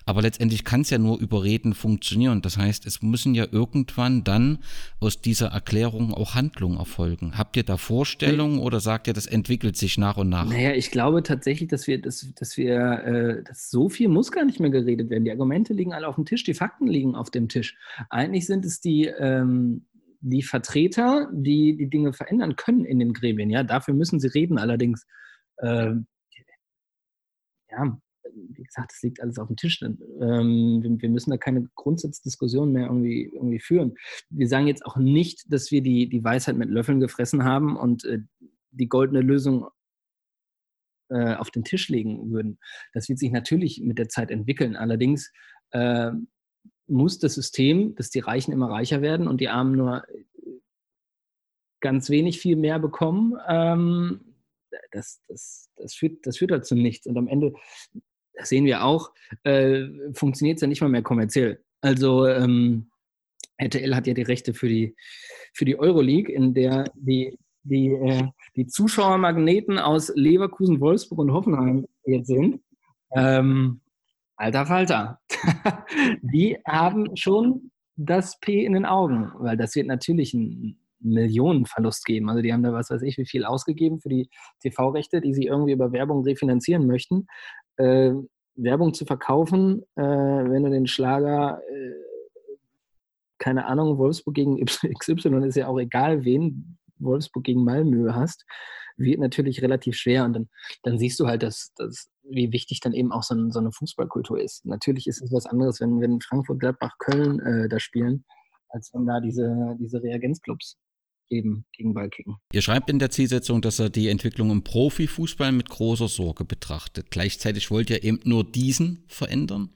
Aber letztendlich kann es ja nur über Reden funktionieren. Das heißt, es müssen ja irgendwann dann aus dieser Erklärung auch Handlungen erfolgen. Habt ihr da Vorstellungen oder sagt ihr, das entwickelt sich nach und nach? Naja, ich glaube tatsächlich, dass wir, dass, dass wir, äh, dass so viel muss gar nicht mehr geredet werden. Die Argumente liegen alle auf dem Tisch, die Fakten liegen auf dem Tisch. Eigentlich sind es die, ähm, die Vertreter, die die Dinge verändern können in den Gremien. Ja, dafür müssen sie reden. Allerdings, äh, ja, wie gesagt, es liegt alles auf dem Tisch. Ähm, wir, müssen da keine Grundsatzdiskussion mehr irgendwie, irgendwie führen. Wir sagen jetzt auch nicht, dass wir die, die Weisheit mit Löffeln gefressen haben und äh, die goldene Lösung äh, auf den Tisch legen würden. Das wird sich natürlich mit der Zeit entwickeln. Allerdings äh, muss das System, dass die Reichen immer reicher werden und die Armen nur ganz wenig viel mehr bekommen, ähm, das, das, das, führt, das führt halt zu nichts. Und am Ende, das sehen wir auch, äh, funktioniert es ja nicht mal mehr kommerziell. Also ähm, RTL hat ja die Rechte für die, für die Euroleague, in der die, die, äh, die Zuschauermagneten aus Leverkusen, Wolfsburg und Hoffenheim jetzt sind. Ähm, alter Falter. [LAUGHS] die haben schon das P in den Augen, weil das wird natürlich ein Millionenverlust geben. Also die haben da was weiß ich, wie viel ausgegeben für die TV-Rechte, die sie irgendwie über Werbung refinanzieren möchten. Äh, Werbung zu verkaufen, äh, wenn du den Schlager, äh, keine Ahnung, Wolfsburg gegen XY ist ja auch egal, wen Wolfsburg gegen Malmö hast, wird natürlich relativ schwer. Und dann, dann siehst du halt, dass, dass, wie wichtig dann eben auch so, ein, so eine Fußballkultur ist. Natürlich ist es was anderes, wenn, wenn Frankfurt, Gladbach, Köln äh, da spielen, als wenn da diese, diese Reagenzclubs eben gegen Ball kicken. Ihr schreibt in der Zielsetzung, dass er die Entwicklung im Profifußball mit großer Sorge betrachtet. Gleichzeitig wollt ihr eben nur diesen verändern.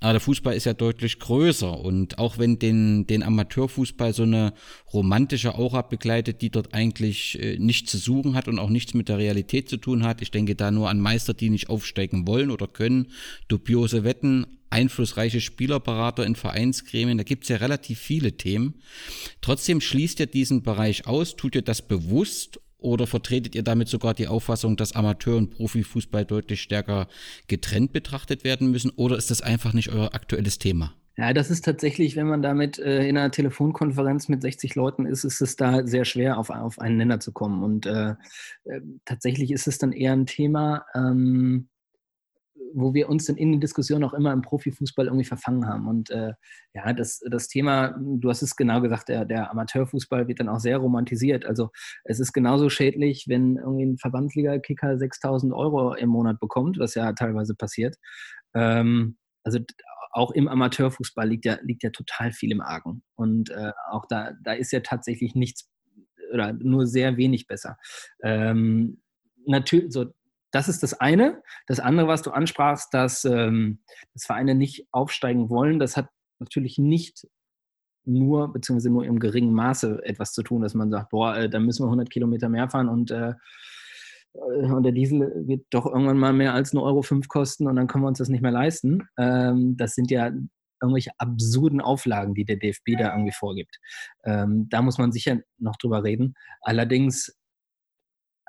Aber der Fußball ist ja deutlich größer und auch wenn den, den Amateurfußball so eine romantische Aura begleitet, die dort eigentlich äh, nichts zu suchen hat und auch nichts mit der Realität zu tun hat. Ich denke da nur an Meister, die nicht aufsteigen wollen oder können, dubiose Wetten, einflussreiche Spielerberater in Vereinsgremien, da gibt es ja relativ viele Themen. Trotzdem schließt ihr diesen Bereich aus, tut ihr das bewusst oder vertretet ihr damit sogar die Auffassung, dass Amateur- und Profifußball deutlich stärker getrennt betrachtet werden müssen? Oder ist das einfach nicht euer aktuelles Thema? Ja, das ist tatsächlich, wenn man damit äh, in einer Telefonkonferenz mit 60 Leuten ist, ist es da sehr schwer, auf, auf einen Nenner zu kommen. Und äh, äh, tatsächlich ist es dann eher ein Thema, ähm, wo wir uns dann in den Diskussionen auch immer im Profifußball irgendwie verfangen haben. Und äh, ja, das, das Thema, du hast es genau gesagt, der, der Amateurfußball wird dann auch sehr romantisiert. Also es ist genauso schädlich, wenn irgendwie ein Verbandsliga-Kicker 6000 Euro im Monat bekommt, was ja teilweise passiert. Ähm, also auch im Amateurfußball liegt ja, liegt ja total viel im Argen. Und äh, auch da, da ist ja tatsächlich nichts oder nur sehr wenig besser. Ähm, natürlich, so, das ist das eine. Das andere, was du ansprachst, dass, ähm, dass Vereine nicht aufsteigen wollen, das hat natürlich nicht nur, beziehungsweise nur im geringen Maße etwas zu tun, dass man sagt, boah, äh, da müssen wir 100 Kilometer mehr fahren und, äh, äh, und der Diesel wird doch irgendwann mal mehr als 1,05 Euro fünf kosten und dann können wir uns das nicht mehr leisten. Ähm, das sind ja irgendwelche absurden Auflagen, die der DFB da irgendwie vorgibt. Ähm, da muss man sicher noch drüber reden. Allerdings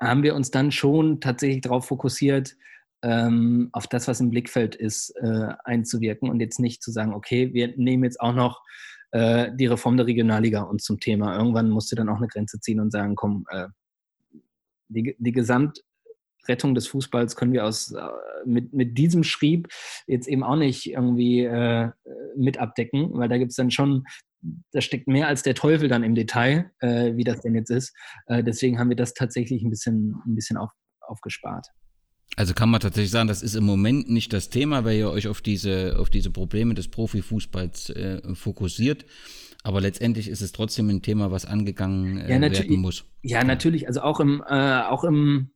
haben wir uns dann schon tatsächlich darauf fokussiert, ähm, auf das, was im Blickfeld ist, äh, einzuwirken und jetzt nicht zu sagen, okay, wir nehmen jetzt auch noch äh, die Reform der Regionalliga uns zum Thema. Irgendwann musst du dann auch eine Grenze ziehen und sagen, komm, äh, die, die Gesamtrettung des Fußballs können wir aus, äh, mit, mit diesem Schrieb jetzt eben auch nicht irgendwie äh, mit abdecken, weil da gibt es dann schon da steckt mehr als der Teufel dann im Detail, äh, wie das denn jetzt ist. Äh, deswegen haben wir das tatsächlich ein bisschen, ein bisschen auf, aufgespart. Also kann man tatsächlich sagen, das ist im Moment nicht das Thema, weil ihr euch auf diese, auf diese Probleme des Profifußballs äh, fokussiert. Aber letztendlich ist es trotzdem ein Thema, was angegangen äh, ja, werden muss. Ja, natürlich. Also auch im, äh, auch im,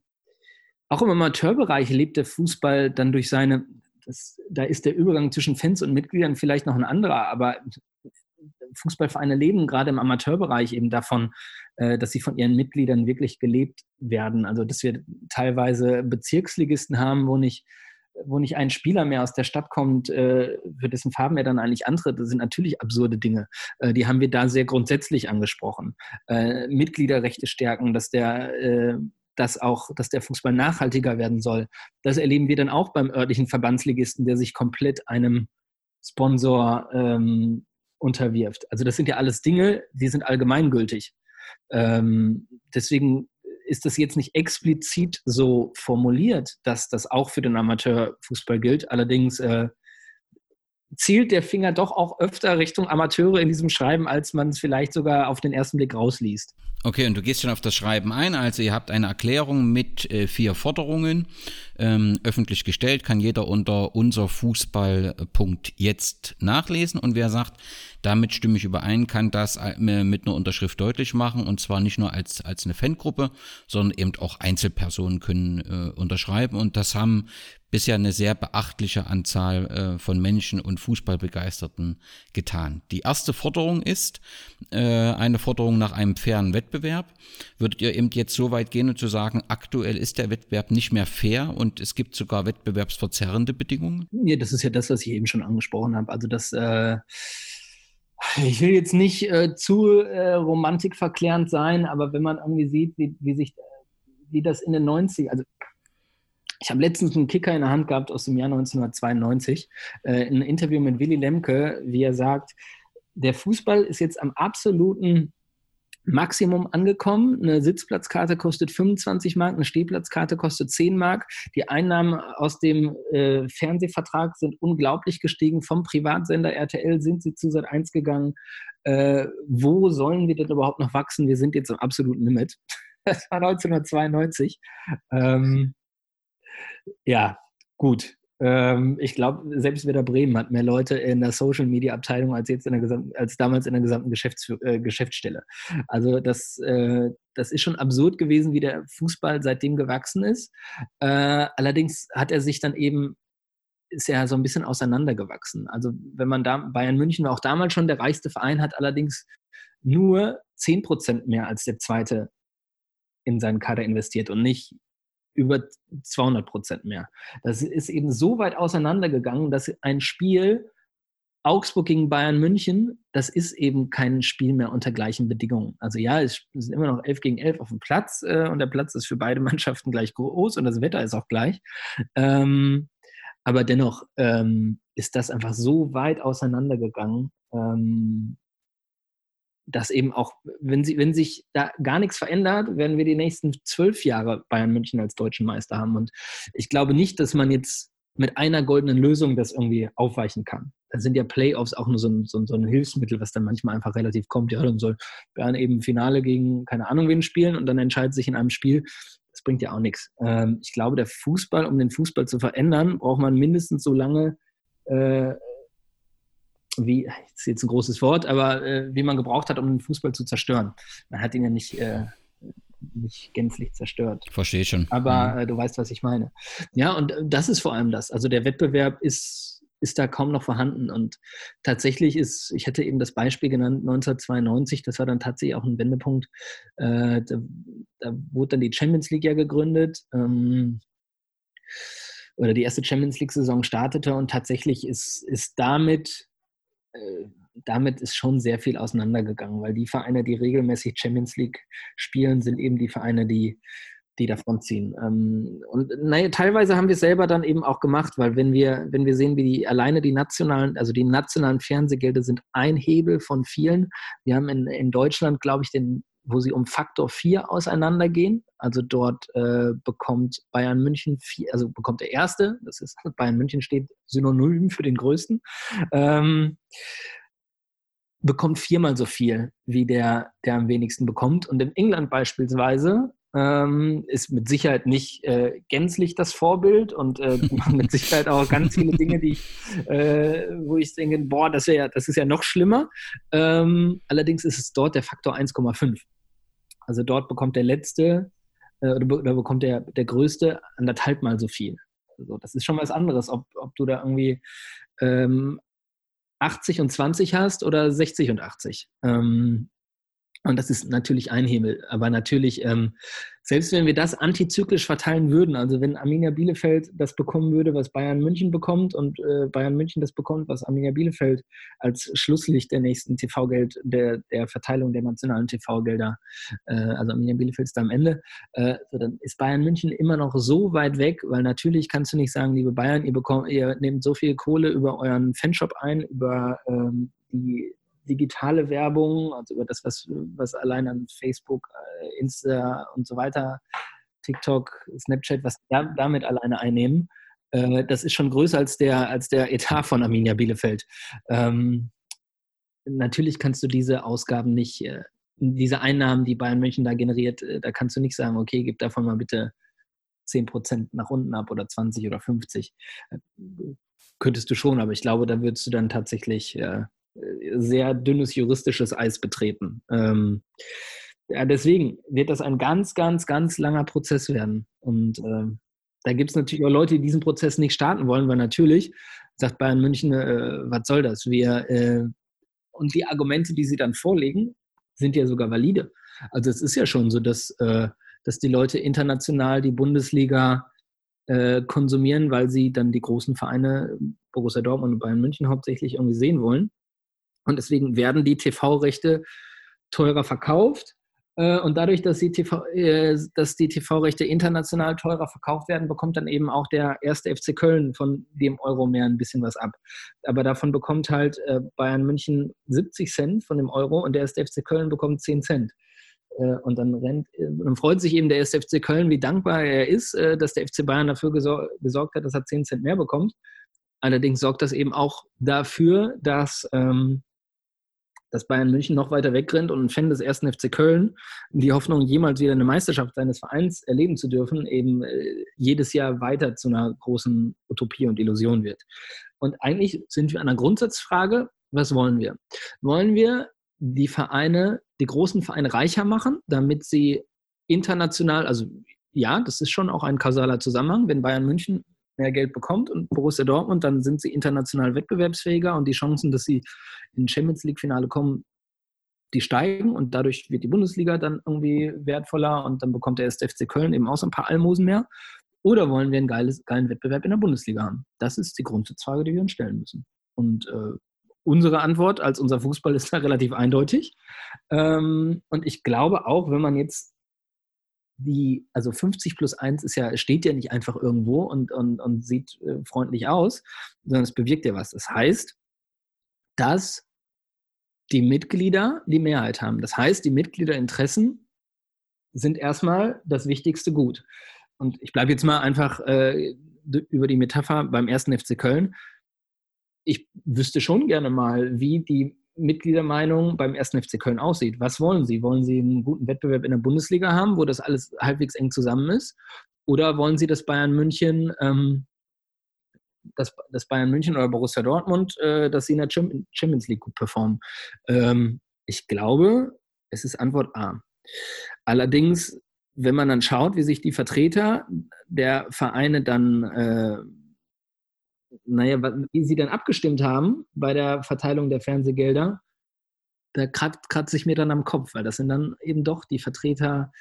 auch im Amateurbereich lebt der Fußball dann durch seine, das, da ist der Übergang zwischen Fans und Mitgliedern vielleicht noch ein anderer, aber Fußballvereine leben gerade im Amateurbereich eben davon, äh, dass sie von ihren Mitgliedern wirklich gelebt werden. Also dass wir teilweise Bezirksligisten haben, wo nicht wo nicht ein Spieler mehr aus der Stadt kommt, äh, für dessen Farben er dann eigentlich antritt, das sind natürlich absurde Dinge. Äh, die haben wir da sehr grundsätzlich angesprochen. Mitgliederrechte stärken, dass der dass auch, dass der Fußball nachhaltiger werden soll. Das erleben wir dann auch beim örtlichen Verbandsligisten, der sich komplett einem Sponsor ähm, unterwirft. Also das sind ja alles Dinge, die sind allgemeingültig. Ähm, deswegen ist das jetzt nicht explizit so formuliert, dass das auch für den Amateurfußball gilt. Allerdings äh, zielt der Finger doch auch öfter Richtung Amateure in diesem Schreiben, als man es vielleicht sogar auf den ersten Blick rausliest. Okay, und du gehst schon auf das Schreiben ein. Also ihr habt eine Erklärung mit äh, vier Forderungen ähm, öffentlich gestellt, kann jeder unter unserfußball.punkt jetzt nachlesen. Und wer sagt, damit stimme ich überein, kann das äh, mit einer Unterschrift deutlich machen. Und zwar nicht nur als, als eine Fangruppe, sondern eben auch Einzelpersonen können äh, unterschreiben. Und das haben bisher eine sehr beachtliche Anzahl äh, von Menschen und Fußballbegeisterten getan. Die erste Forderung ist äh, eine Forderung nach einem fairen Wettbewerb. Würdet ihr eben jetzt so weit gehen und zu sagen, aktuell ist der Wettbewerb nicht mehr fair und es gibt sogar wettbewerbsverzerrende Bedingungen? Ja, das ist ja das, was ich eben schon angesprochen habe. Also das äh ich will jetzt nicht äh, zu äh, romantikverklärend sein, aber wenn man irgendwie sieht, wie, wie sich wie das in den 90 also ich habe letztens einen Kicker in der Hand gehabt aus dem Jahr 1992, äh, ein Interview mit Willy Lemke, wie er sagt, der Fußball ist jetzt am absoluten Maximum angekommen. Eine Sitzplatzkarte kostet 25 Mark, eine Stehplatzkarte kostet 10 Mark. Die Einnahmen aus dem äh, Fernsehvertrag sind unglaublich gestiegen. Vom Privatsender RTL sind sie zu Sat 1 gegangen. Äh, wo sollen wir denn überhaupt noch wachsen? Wir sind jetzt am absoluten Limit. [LAUGHS] Das war 1992. Ähm, ja, gut. Ähm, ich glaube, selbst Werder Bremen hat mehr Leute in der Social Media Abteilung als jetzt in der gesamten, als damals in der gesamten Geschäfts äh, Geschäftsstelle. Also das, äh, das ist schon absurd gewesen, wie der Fußball seitdem gewachsen ist. Äh, allerdings hat er sich dann eben ist er so ein bisschen auseinandergewachsen. Also wenn man da, Bayern München war auch damals schon der reichste Verein, hat allerdings nur 10% mehr als der zweite in seinen Kader investiert und nicht über 200 Prozent mehr. Das ist eben so weit auseinandergegangen, dass ein Spiel Augsburg gegen Bayern München, das ist eben kein Spiel mehr unter gleichen Bedingungen. Also ja, es sind immer noch 11 gegen 11 auf dem Platz äh, und der Platz ist für beide [LAUGHS] Mannschaften gleich groß und das Wetter ist auch gleich. Ähm, aber dennoch ähm, ist das einfach so weit auseinandergegangen, ähm, dass eben auch, wenn, sie, wenn sich da gar nichts verändert, werden wir die nächsten zwölf Jahre Bayern München als deutschen Meister haben. Und ich glaube nicht, dass man jetzt mit einer goldenen Lösung das irgendwie aufweichen kann. Da sind ja Playoffs auch nur so ein, so, ein, so ein, Hilfsmittel, was dann manchmal einfach relativ kommt. Ja, dann soll Bayern eben Finale gegen keine Ahnung wen spielen und dann entscheidet sich in einem Spiel. Das bringt ja auch nichts. Ähm, ich glaube, der Fußball, um den Fußball zu verändern, braucht man mindestens so lange äh, wie, ist jetzt ein großes Wort, aber äh, wie man gebraucht hat, um den Fußball zu zerstören. Man hat ihn ja nicht, äh, nicht gänzlich zerstört. Verstehe schon. Aber mhm. äh, du weißt, was ich meine. Ja, und äh, das ist vor allem das. Also der Wettbewerb ist, ist da kaum noch vorhanden. Und tatsächlich ist, ich hätte eben das Beispiel genannt, 1992, das war dann tatsächlich auch ein Wendepunkt. Äh, da, da, wurde dann die Champions League ja gegründet. Ähm, oder die erste Champions League-Saison startete und tatsächlich ist, ist damit damit ist schon sehr viel auseinandergegangen, weil die Vereine, die regelmäßig Champions League spielen, sind eben die Vereine, die, die davon ziehen. Ähm, und naja, teilweise haben wir es selber dann eben auch gemacht, weil wenn wir, wenn wir sehen, wie die alleine die nationalen, also die nationalen Fernsehgelder sind ein Hebel von vielen. Wir haben in, in Deutschland, glaube ich, den wo sie um Faktor 4 auseinandergehen. Also dort äh, bekommt Bayern München, vier, also bekommt der Erste, das ist [LAUGHS] Bayern München steht synonym für den Größten, ähm, bekommt viermal so viel wie der, der am wenigsten bekommt. Und in England beispielsweise ähm, ist mit Sicherheit nicht äh, gänzlich das Vorbild und äh, [LAUGHS] mit Sicherheit auch ganz viele Dinge, die ich, äh, wo ich denke, boah, das, ja, das ist ja noch schlimmer. Ähm, allerdings ist es dort der Faktor 1,5. Also dort bekommt der letzte äh, oder bekommt der, der größte anderthalb Mal so viel. Also das ist schon was anderes, ob, ob du da irgendwie ähm, 80 und 20 hast oder 60 und 80. Ähm, und das ist natürlich ein Hebel. Aber natürlich, ähm, selbst wenn wir das antizyklisch verteilen würden, also wenn Arminia Bielefeld das bekommen würde, was Bayern München bekommt und äh, Bayern München das bekommt, was Arminia Bielefeld als Schlusslicht der nächsten TV-Geld, der, der Verteilung der nationalen TV-Gelder, äh, also Arminia Bielefeld ist da am Ende, äh, dann ist Bayern München immer noch so weit weg, weil natürlich kannst du nicht sagen, liebe Bayern, ihr, bekommt, ihr nehmt so viel Kohle über euren Fanshop ein, über ähm, die digitale Werbung, also über das, was, was allein an Facebook, äh, Insta und so weiter, TikTok, Snapchat, was damit alleine einnehmen, äh, das ist schon größer als der, als der Etat von Arminia Bielefeld. Ähm, natürlich kannst du diese Ausgaben nicht, äh, diese Einnahmen, die Bayern München da generiert, da kannst du nicht sagen, okay, gib davon mal bitte 10% nach unten ab oder 20 oder 50. Könntest du schon, aber ich glaube, da würdest du dann tatsächlich sehr dünnes juristisches Eis betreten. Ähm, ja, deswegen wird das ein ganz, ganz, ganz langer Prozess werden. Und ähm, da gibt es natürlich auch Leute, die diesen Prozess nicht starten wollen, weil natürlich sagt Bayern München, äh, was soll das? Wir, äh, und die Argumente, die sie dann vorlegen, sind ja sogar valide. Also es ist ja schon so, dass, äh, dass die Leute international die Bundesliga äh, konsumieren, weil sie dann die großen Vereine, Borussia Dortmund und Bayern München hauptsächlich irgendwie sehen wollen. Und deswegen werden die TV-Rechte teurer verkauft. Äh, und dadurch, dass die, TV, äh, dass die TV-Rechte international teurer verkauft werden, bekommt dann eben auch der erste FC Köln von dem Euro mehr ein bisschen was ab. Aber davon bekommt halt äh, Bayern München 70 Cent von dem Euro und der erste FC Köln bekommt 10 Cent. Und dann, rennt, dann freut sich eben der erste FC Köln, wie dankbar er ist, dass der FC Bayern dafür gesorgt hat, dass er 10 Cent mehr bekommt. Allerdings sorgt das eben auch dafür, dass ähm, dass Bayern München noch weiter wegrennt und ein Fan des ersten FC Köln, die Hoffnung, jemals wieder eine Meisterschaft seines Vereins erleben zu dürfen, eben äh, jedes Jahr weiter zu einer großen Utopie und Illusion wird. Und eigentlich sind wir an der Grundsatzfrage, was wollen wir? Wollen wir die Vereine, die großen Vereine reicher machen, damit sie international, also ja, das ist schon auch ein kausaler Zusammenhang, wenn Bayern München mehr Geld bekommt und Borussia Dortmund, dann sind sie international wettbewerbsfähiger und die Chancen, dass sie in Champions League-Finale kommen, die steigen und dadurch wird die Bundesliga dann irgendwie wertvoller und dann bekommt der SFC Köln eben auch so ein paar Almosen mehr. Oder wollen wir einen geiles, geilen Wettbewerb in der Bundesliga haben? Das ist die Grundsatzfrage, die wir uns stellen müssen. Und äh, unsere Antwort als unser Fußball ist da [LAUGHS] relativ eindeutig. Ähm, und ich glaube auch, wenn man jetzt die, also 50 plus 1 ist ja, steht ja nicht einfach irgendwo und, und, und sieht äh, freundlich aus, sondern es bewirkt ja was. Das heißt, dass die Mitglieder die Mehrheit haben. Das heißt, die Mitgliederinteressen sind erstmal das wichtigste Gut. Und ich bleibe jetzt mal einfach äh, über die Metapher beim ersten FC Köln. Ich wüsste schon gerne mal, wie die Mitgliedermeinung beim ersten FC Köln aussieht. Was wollen Sie? Wollen Sie einen guten Wettbewerb in der Bundesliga haben, wo das alles halbwegs eng zusammen ist? Oder wollen Sie, dass Bayern München, ähm, dass, dass Bayern München oder Borussia Dortmund, äh, dass sie in der Champions League gut performen? Ähm, ich glaube, es ist Antwort A. Allerdings, wenn man dann schaut, wie sich die Vertreter der Vereine dann äh, naja, wie sie dann abgestimmt haben bei der Verteilung der Fernsehgelder, da kratzt sich mir dann am Kopf, weil das sind dann eben doch die Vertreter,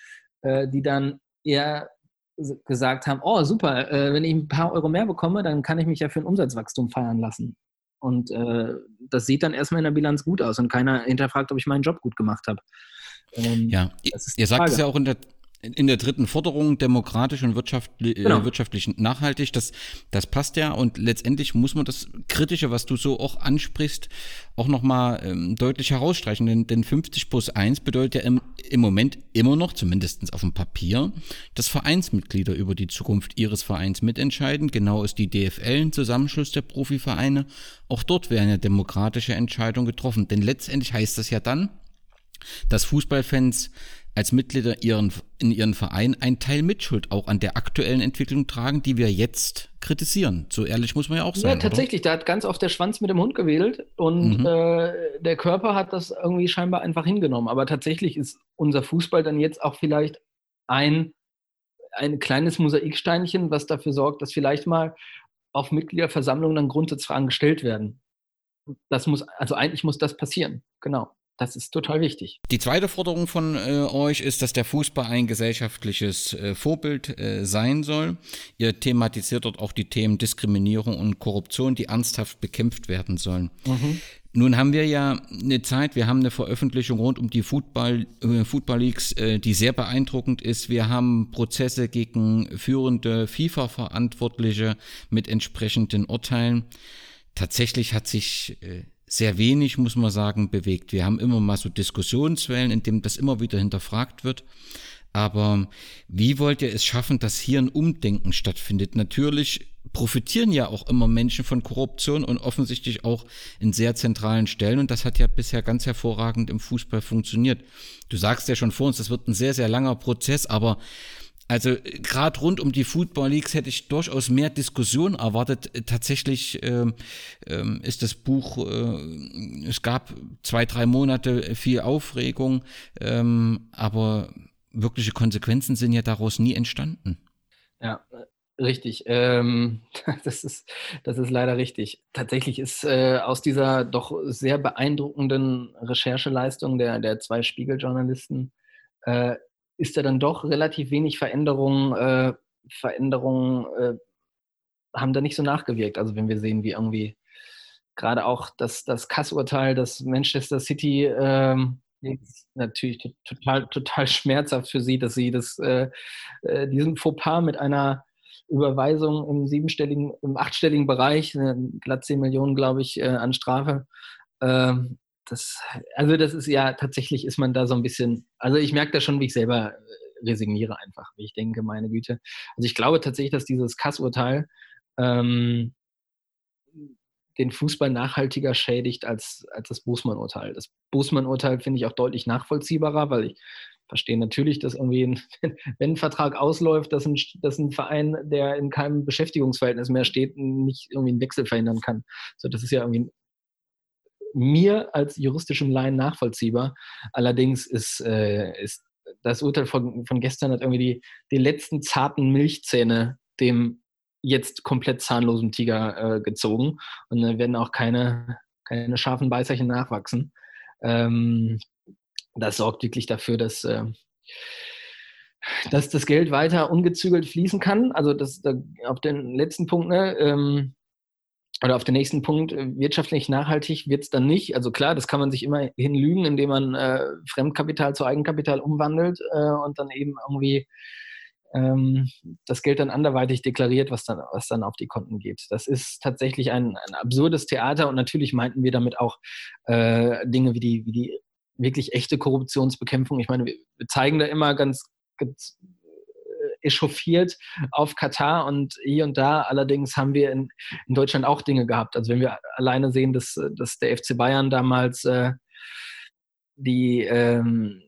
äh, die dann eher gesagt haben, oh super, äh, wenn ich ein paar Euro mehr bekomme, dann kann ich mich ja für ein Umsatzwachstum feiern lassen. Und äh, das sieht dann erstmal in der Bilanz gut aus und keiner hinterfragt, ob ich meinen Job gut gemacht habe. Ähm, ja, ihr sagt es ja auch in der, in der dritten Forderung demokratisch und wirtschaftlich, äh, genau. wirtschaftlich nachhaltig, das, das passt ja und letztendlich muss man das Kritische, was du so auch ansprichst, auch nochmal ähm, deutlich herausstreichen, denn, denn 50 plus 1 bedeutet ja im, im Moment immer noch, zumindest auf dem Papier, dass Vereinsmitglieder über die Zukunft ihres Vereins mitentscheiden. Genau ist die DFL ein Zusammenschluss der Profivereine. Auch dort werden ja demokratische Entscheidungen getroffen, denn letztendlich heißt das ja dann, dass Fußballfans als Mitglieder ihren, in ihren Verein einen Teil Mitschuld auch an der aktuellen Entwicklung tragen, die wir jetzt kritisieren. So ehrlich muss man ja auch sein. Ja, tatsächlich, oder? da hat ganz oft der Schwanz mit dem Hund gewedelt und mhm. äh, der Körper hat das irgendwie scheinbar einfach hingenommen. Aber tatsächlich ist unser Fußball dann jetzt auch vielleicht ein, ein kleines Mosaiksteinchen, was dafür sorgt, dass vielleicht mal auf Mitgliederversammlungen dann Grundsatzfragen gestellt werden. Das muss, also eigentlich muss das passieren, genau. Das ist total wichtig. Die zweite Forderung von äh, euch ist, dass der Fußball ein gesellschaftliches äh, Vorbild äh, sein soll. Ihr thematisiert dort auch die Themen Diskriminierung und Korruption, die ernsthaft bekämpft werden sollen. Mhm. Nun haben wir ja eine Zeit, wir haben eine Veröffentlichung rund um die Football, äh, Football Leagues, äh, die sehr beeindruckend ist. Wir haben Prozesse gegen führende FIFA-Verantwortliche mit entsprechenden Urteilen. Tatsächlich hat sich äh, sehr wenig, muss man sagen, bewegt. Wir haben immer mal so Diskussionswellen, in dem das immer wieder hinterfragt wird. Aber wie wollt ihr es schaffen, dass hier ein Umdenken stattfindet? Natürlich profitieren ja auch immer Menschen von Korruption und offensichtlich auch in sehr zentralen Stellen. Und das hat ja bisher ganz hervorragend im Fußball funktioniert. Du sagst ja schon vor uns, das wird ein sehr, sehr langer Prozess, aber also gerade rund um die Football Leagues hätte ich durchaus mehr Diskussion erwartet. Tatsächlich äh, äh, ist das Buch, äh, es gab zwei, drei Monate viel Aufregung, ähm, aber wirkliche Konsequenzen sind ja daraus nie entstanden. Ja, Richtig, ähm, [LAUGHS] das, ist, das ist leider richtig. Tatsächlich ist äh, aus dieser doch sehr beeindruckenden Rechercheleistung der, der zwei Spiegeljournalisten äh, ist da dann doch relativ wenig Veränderungen, äh, Veränderungen äh, haben da nicht so nachgewirkt. Also wenn wir sehen, wie irgendwie gerade auch das, das Kassurteil, Manchester City ähm, natürlich total, total schmerzhaft für sie, dass sie das, äh, äh, diesen Fauxpas mit einer Überweisung im siebenstelligen, im achtstelligen Bereich, äh, glatt 10 Millionen, glaube ich, äh, an Strafe, ähm, das, also das ist ja, tatsächlich ist man da so ein bisschen, also ich merke da schon, wie ich selber äh, resigniere einfach, wie ich denke, meine Güte. Also ich glaube tatsächlich, dass dieses Kassurteil ähm, den Fußball nachhaltiger schädigt als, als das Bußmann-Urteil. Das Bußmann-Urteil finde ich auch deutlich nachvollziehbarer, weil ich verstehe natürlich, dass irgendwie, ein, [LAUGHS] wenn ein Vertrag ausläuft, dass ein, dass ein Verein, der in keinem Beschäftigungsverhältnis mehr steht, nicht irgendwie einen Wechsel verhindern kann. So, das ist ja irgendwie mir als juristischem Laien nachvollziehbar. Allerdings ist, äh, ist das Urteil von, von gestern hat irgendwie die, die letzten zarten Milchzähne dem jetzt komplett zahnlosen Tiger äh, gezogen und da werden auch keine, keine scharfen Beißerchen nachwachsen. Ähm, das sorgt wirklich dafür, dass, äh, dass das Geld weiter ungezügelt fließen kann. Also das, da, auf den letzten Punkt, ne, ähm, oder auf den nächsten Punkt, äh, wirtschaftlich nachhaltig wird es dann nicht. Also klar, das kann man sich immer hinlügen, indem man äh, Fremdkapital zu Eigenkapital umwandelt äh, und dann eben irgendwie ähm, das Geld dann anderweitig deklariert, was dann, was dann auf die Konten geht. Das ist tatsächlich ein, ein absurdes Theater und natürlich meinten wir damit auch äh, Dinge wie die, wie die wirklich echte Korruptionsbekämpfung. Ich meine, wir zeigen da immer ganz, ganz echauffiert auf Katar und hier und da. Allerdings haben wir in, in Deutschland auch Dinge gehabt. Also wenn wir alleine sehen, dass, dass der FC Bayern damals äh, die ähm,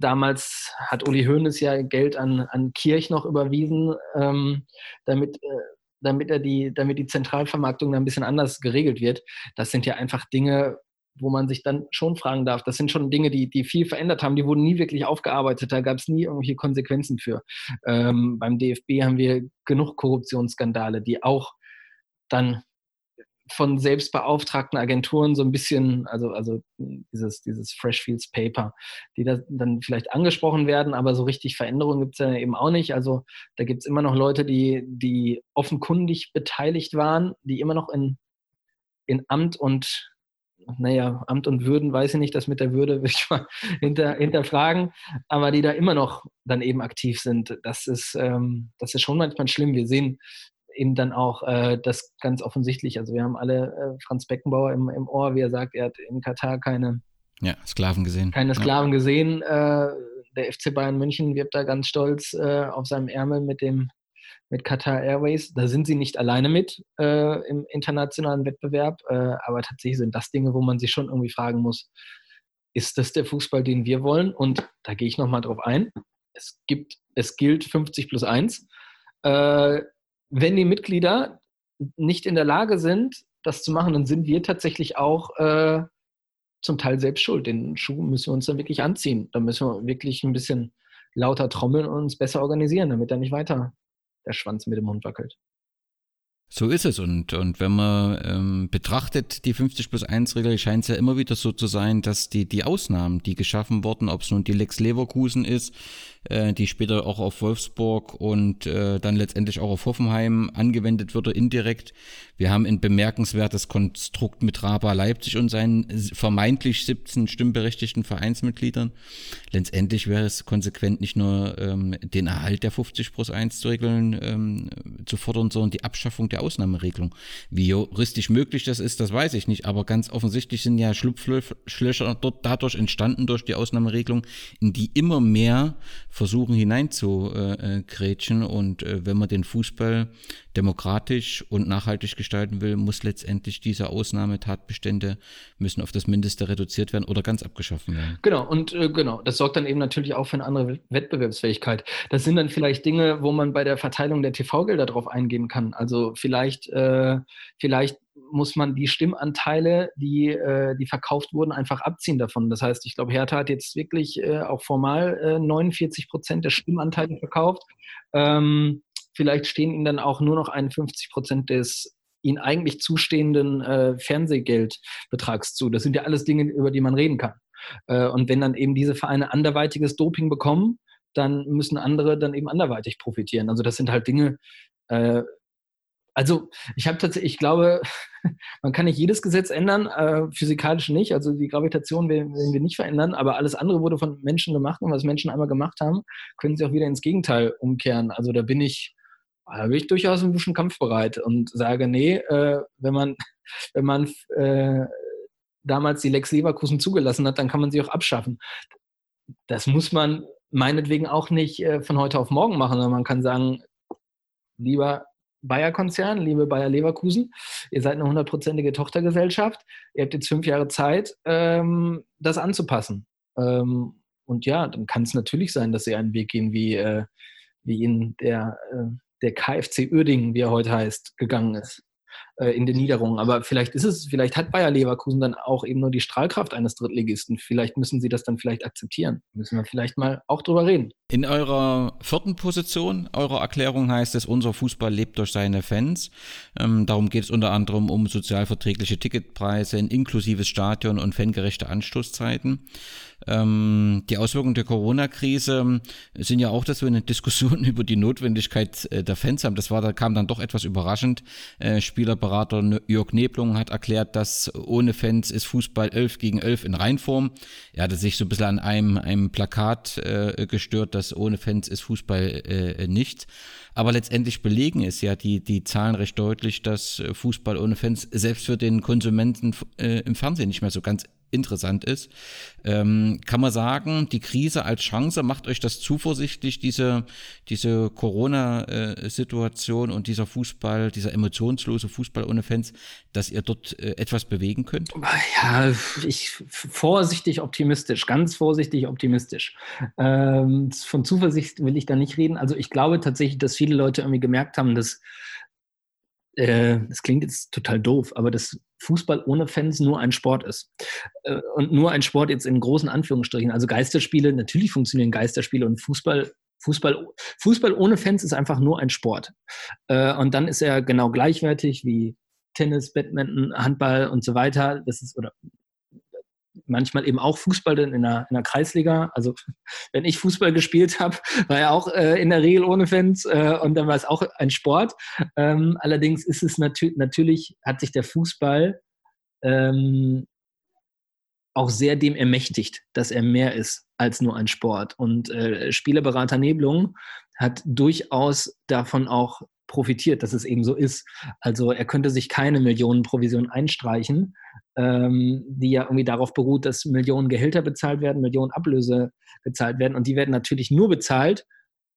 damals hat Uli Hoeneß ja Geld an, an Kirch noch überwiesen, ähm, damit, äh, damit er die, damit die Zentralvermarktung ein bisschen anders geregelt wird. Das sind ja einfach Dinge, wo man sich dann schon fragen darf, das sind schon Dinge, die, die viel verändert haben, die wurden nie wirklich aufgearbeitet, da gab es nie irgendwelche Konsequenzen für. Ähm, beim DFB haben wir genug Korruptionsskandale, die auch dann von selbstbeauftragten Agenturen so ein bisschen, also, also dieses, dieses Freshfields Paper, die da dann vielleicht angesprochen werden, aber so richtig Veränderungen gibt es ja eben auch nicht. Also da gibt es immer noch Leute, die, die offenkundig beteiligt waren, die immer noch in, in Amt und naja, Amt und Würden, weiß ich nicht, das mit der Würde will ich mal [LAUGHS] hinter, hinterfragen, aber die da immer noch dann eben aktiv sind, das ist, ähm, das ist schon manchmal schlimm. Wir sehen eben dann auch äh, das ganz offensichtlich, also wir haben alle äh, Franz Beckenbauer im, im Ohr, wie er sagt, er hat in Katar keine ja, Sklaven gesehen. Keine Sklaven ja. gesehen. Äh, der FC Bayern München wirbt da ganz stolz äh, auf seinem Ärmel mit dem mit Qatar Airways. Da sind sie nicht alleine mit äh, im internationalen Wettbewerb, äh, aber tatsächlich sind das Dinge, wo man sich schon irgendwie fragen muss, ist das der Fußball, den wir wollen? Und da gehe ich nochmal drauf ein. Es gibt, es gilt 50 plus 1. Äh, wenn die Mitglieder nicht in der Lage sind, das zu machen, dann sind wir tatsächlich auch äh, zum Teil selbst schuld. Den Schuh müssen wir uns dann wirklich anziehen. Da müssen wir wirklich ein bisschen lauter trommeln und uns besser organisieren, damit da nicht weiter der Schwanz mit dem Mund wackelt. So ist es. Und, und wenn man ähm, betrachtet, die 50 plus 1 Regel, scheint es ja immer wieder so zu sein, dass die, die Ausnahmen, die geschaffen wurden, ob es nun die Lex Leverkusen ist, äh, die später auch auf Wolfsburg und äh, dann letztendlich auch auf Hoffenheim angewendet wurde, indirekt. Wir haben ein bemerkenswertes Konstrukt mit Raba Leipzig und seinen vermeintlich 17 stimmberechtigten Vereinsmitgliedern. Letztendlich wäre es konsequent nicht nur ähm, den Erhalt der 50 plus 1 Regeln ähm, zu fordern, sondern die Abschaffung der Ausnahmeregelung. Wie juristisch möglich das ist, das weiß ich nicht, aber ganz offensichtlich sind ja Schlupflöcher dort dadurch entstanden durch die Ausnahmeregelung, in die immer mehr versuchen hineinzugrätschen. Und äh, wenn man den Fußball demokratisch und nachhaltig gestalten will, muss letztendlich diese Ausnahmetatbestände müssen auf das Mindeste reduziert werden oder ganz abgeschafft werden. Genau, und äh, genau, das sorgt dann eben natürlich auch für eine andere Wettbewerbsfähigkeit. Das sind dann vielleicht Dinge, wo man bei der Verteilung der TV-Gelder drauf eingehen kann. Also vielleicht, äh, vielleicht muss man die Stimmanteile, die, äh, die verkauft wurden, einfach abziehen davon. Das heißt, ich glaube, Hertha hat jetzt wirklich äh, auch formal äh, 49 Prozent der Stimmanteile verkauft. Ähm, vielleicht stehen ihnen dann auch nur noch 51 Prozent des ihnen eigentlich zustehenden äh, Fernsehgeldbetrags zu. Das sind ja alles Dinge, über die man reden kann. Äh, und wenn dann eben diese Vereine anderweitiges Doping bekommen, dann müssen andere dann eben anderweitig profitieren. Also das sind halt Dinge, äh, also ich habe tatsächlich, ich glaube, [LAUGHS] man kann nicht jedes Gesetz ändern, äh, physikalisch nicht. Also die Gravitation werden, wir nicht verändern, aber alles andere wurde von Menschen gemacht und was Menschen einmal gemacht haben, können sie auch wieder ins Gegenteil umkehren. Also da bin ich, da bin ich durchaus ein bisschen kampfbereit und sage, nee, äh, wenn man, [LAUGHS] wenn man äh, damals die Lex Leverkusen zugelassen hat, dann kann man sie auch abschaffen. Das muss man meinetwegen auch nicht äh, von heute auf morgen machen, sondern man kann sagen, lieber Bayer-Konzern, liebe Bayer Leverkusen, ihr seid eine hundertprozentige Tochtergesellschaft, ihr habt jetzt fünf Jahre Zeit, ähm, das anzupassen. Ähm, und ja, dann kann es natürlich sein, dass sie einen Weg gehen, wie, äh, wie ihn der, äh, der KFC Uerdingen, wie er heute heißt, gegangen ist äh, in den Niederungen. Aber vielleicht ist es, vielleicht hat Bayer Leverkusen dann auch eben nur die Strahlkraft eines Drittligisten. Vielleicht müssen sie das dann vielleicht akzeptieren. Müssen wir vielleicht mal auch drüber reden. In eurer vierten Position eurer Erklärung heißt es, unser Fußball lebt durch seine Fans. Ähm, darum geht es unter anderem um sozialverträgliche Ticketpreise, ein inklusives Stadion und fangerechte Anstoßzeiten. Ähm, die Auswirkungen der Corona-Krise sind ja auch, dass wir eine Diskussion [LAUGHS] über die Notwendigkeit äh, der Fans haben. Das war, da kam dann doch etwas überraschend. Äh, Spielerberater Jörg Neblung hat erklärt, dass ohne Fans ist Fußball 11 gegen 11 in Reinform. Er hatte sich so ein bisschen an einem, einem Plakat äh, gestört, dass ohne Fans ist Fußball äh, nicht. Aber letztendlich belegen es ja die, die Zahlen recht deutlich, dass Fußball ohne Fans selbst für den Konsumenten äh, im Fernsehen nicht mehr so ganz interessant ist. Ähm, kann man sagen, die Krise als Chance macht euch das zuversichtlich, diese, diese Corona-Situation und dieser Fußball, dieser emotionslose Fußball ohne Fans, dass ihr dort äh, etwas bewegen könnt? Ja, ich vorsichtig optimistisch, ganz vorsichtig optimistisch. Ähm, von Zuversicht will ich da nicht reden. Also ich glaube tatsächlich, dass viele Leute irgendwie gemerkt haben, dass äh, das klingt jetzt total doof, aber dass Fußball ohne Fans nur ein Sport ist. Äh, und nur ein Sport jetzt in großen Anführungsstrichen. Also Geisterspiele, natürlich funktionieren Geisterspiele und Fußball Fußball, Fußball ohne Fans ist einfach nur ein Sport. Äh, und dann ist er genau gleichwertig wie Tennis, Badminton, Handball und so weiter. Das ist, oder manchmal eben auch Fußball in der, in der Kreisliga. Also [LAUGHS] wenn ich Fußball gespielt habe, war er auch äh, in der Regel ohne Fans äh, und dann war es auch ein Sport. Ähm, allerdings ist es natür natürlich, hat sich der Fußball ähm, auch sehr dem ermächtigt, dass er mehr ist als nur ein Sport. Und äh, Spielerberater Neblung hat durchaus davon auch profitiert, dass es eben so ist. Also er könnte sich keine Millionenprovision einstreichen, ähm, die ja irgendwie darauf beruht, dass Millionen Gehälter bezahlt werden, Millionen Ablöse bezahlt werden. Und die werden natürlich nur bezahlt,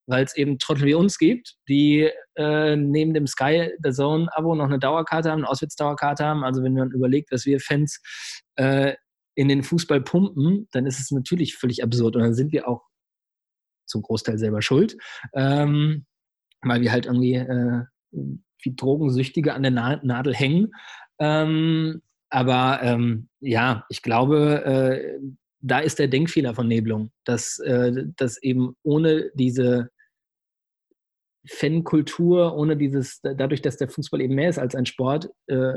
weil es eben Trottel wie uns gibt, die äh, neben dem Sky The Zone Abo noch eine Dauerkarte haben, eine Auswärtsdauerkarte haben. Also wenn man überlegt, was wir Fans äh, in den Fußball pumpen, dann ist es natürlich völlig absurd. Und dann sind wir auch zum Großteil selber schuld, ähm, weil wir halt irgendwie äh, wie Drogensüchtige an der Nadel hängen. Ähm, aber ähm, ja, ich glaube, äh, da ist der Denkfehler von Nebelung, dass, äh, dass eben ohne diese Fankultur, ohne dieses, dadurch, dass der Fußball eben mehr ist als ein Sport, äh,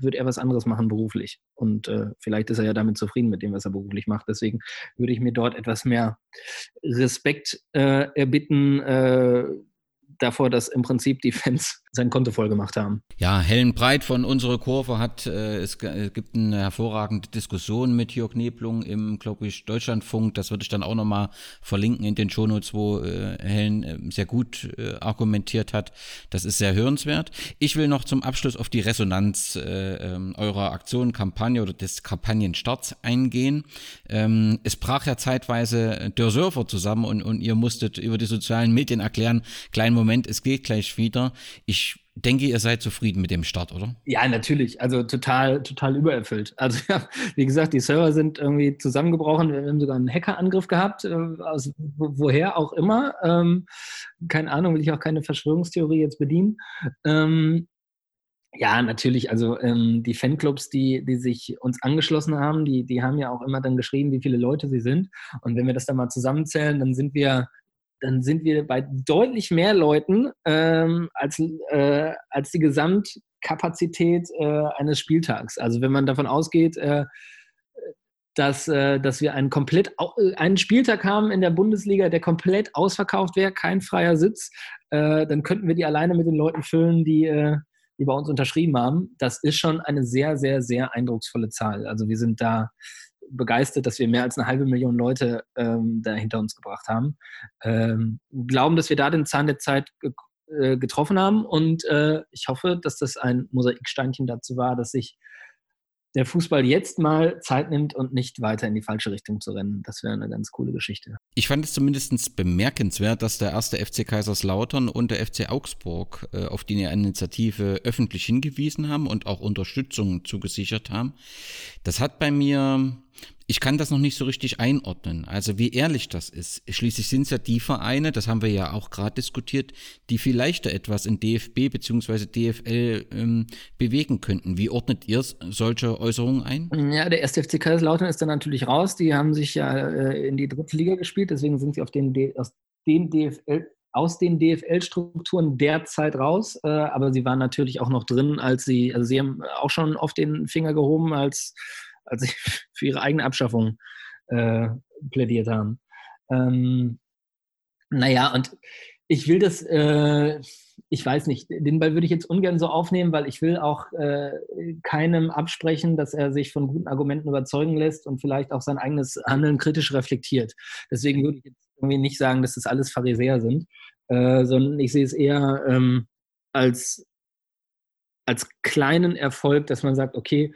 wird er was anderes machen beruflich. Und äh, vielleicht ist er ja damit zufrieden mit dem, was er beruflich macht. Deswegen würde ich mir dort etwas mehr Respekt äh, erbitten, äh, davor, dass im Prinzip die Fans [LAUGHS] sein Konto voll gemacht haben. Ja, Helen Breit von unserer Kurve hat, äh, es, es, gibt eine hervorragende Diskussion mit Jörg Neblung im, glaube ich, Deutschlandfunk. Das würde ich dann auch nochmal verlinken in den Shownotes, wo äh, Helen äh, sehr gut äh, argumentiert hat. Das ist sehr hörenswert. Ich will noch zum Abschluss auf die Resonanz äh, ähm, eurer Aktion, Kampagne oder des Kampagnenstarts eingehen. Ähm, es brach ja zeitweise der Surfer zusammen und, und ihr musstet über die sozialen Medien erklären, kleinen Moment, es geht gleich wieder. Ich denke, ihr seid zufrieden mit dem Start, oder? Ja, natürlich. Also total, total übererfüllt. Also [LAUGHS] ja, wie gesagt, die Server sind irgendwie zusammengebrochen. Wir haben sogar einen Hackerangriff gehabt, äh, aus woher auch immer. Ähm, keine Ahnung, will ich auch keine Verschwörungstheorie jetzt bedienen. Ähm, ja, natürlich. Also ähm, die Fanclubs, die, die sich uns angeschlossen haben, die, die haben ja auch immer dann geschrieben, wie viele Leute sie sind. Und wenn wir das dann mal zusammenzählen, dann sind wir dann sind wir bei deutlich mehr Leuten ähm, als, äh, als die Gesamtkapazität äh, eines Spieltags. Also wenn man davon ausgeht, äh, dass, äh, dass wir einen komplett äh, einen Spieltag haben in der Bundesliga, der komplett ausverkauft wäre, kein freier Sitz, äh, dann könnten wir die alleine mit den Leuten füllen, die, die bei uns unterschrieben haben. Das ist schon eine sehr, sehr, sehr eindrucksvolle Zahl. Also wir sind da begeistert, dass wir mehr als eine halbe Million Leute ähm, da hinter uns gebracht haben. Ähm, glauben, dass wir da den Zahn der Zeit ge äh, getroffen haben und äh, ich hoffe, dass das ein Mosaiksteinchen dazu war, dass sich der Fußball jetzt mal Zeit nimmt und nicht weiter in die falsche Richtung zu rennen. Das wäre eine ganz coole Geschichte. Ich fand es zumindest bemerkenswert, dass der erste FC Kaiserslautern und der FC Augsburg äh, auf die Initiative öffentlich hingewiesen haben und auch Unterstützung zugesichert haben. Das hat bei mir ich kann das noch nicht so richtig einordnen. Also wie ehrlich das ist. Schließlich sind es ja die Vereine, das haben wir ja auch gerade diskutiert, die vielleicht etwas in DFB bzw. DFL ähm, bewegen könnten. Wie ordnet ihr solche Äußerungen ein? Ja, der erste Kaiserslautern ist dann natürlich raus. Die haben sich ja äh, in die dritte Liga gespielt, deswegen sind sie auf den aus den DFL aus den DFL-Strukturen derzeit raus, äh, aber sie waren natürlich auch noch drin, als sie, also sie haben auch schon auf den Finger gehoben, als als sie [LAUGHS] für ihre eigene Abschaffung äh, plädiert haben. Ähm, naja, und ich will das, äh, ich weiß nicht, den Ball würde ich jetzt ungern so aufnehmen, weil ich will auch äh, keinem absprechen, dass er sich von guten Argumenten überzeugen lässt und vielleicht auch sein eigenes Handeln kritisch reflektiert. Deswegen würde ich jetzt irgendwie nicht sagen, dass das alles Pharisäer sind, äh, sondern ich sehe es eher ähm, als, als kleinen Erfolg, dass man sagt, okay,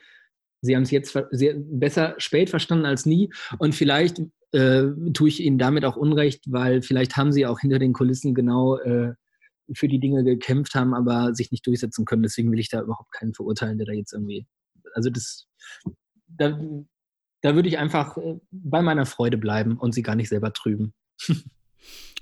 Sie haben es jetzt sehr, besser spät verstanden als nie. Und vielleicht äh, tue ich Ihnen damit auch Unrecht, weil vielleicht haben Sie auch hinter den Kulissen genau äh, für die Dinge gekämpft haben, aber sich nicht durchsetzen können. Deswegen will ich da überhaupt keinen verurteilen, der da jetzt irgendwie. Also das, da, da würde ich einfach äh, bei meiner Freude bleiben und sie gar nicht selber trüben. [LAUGHS]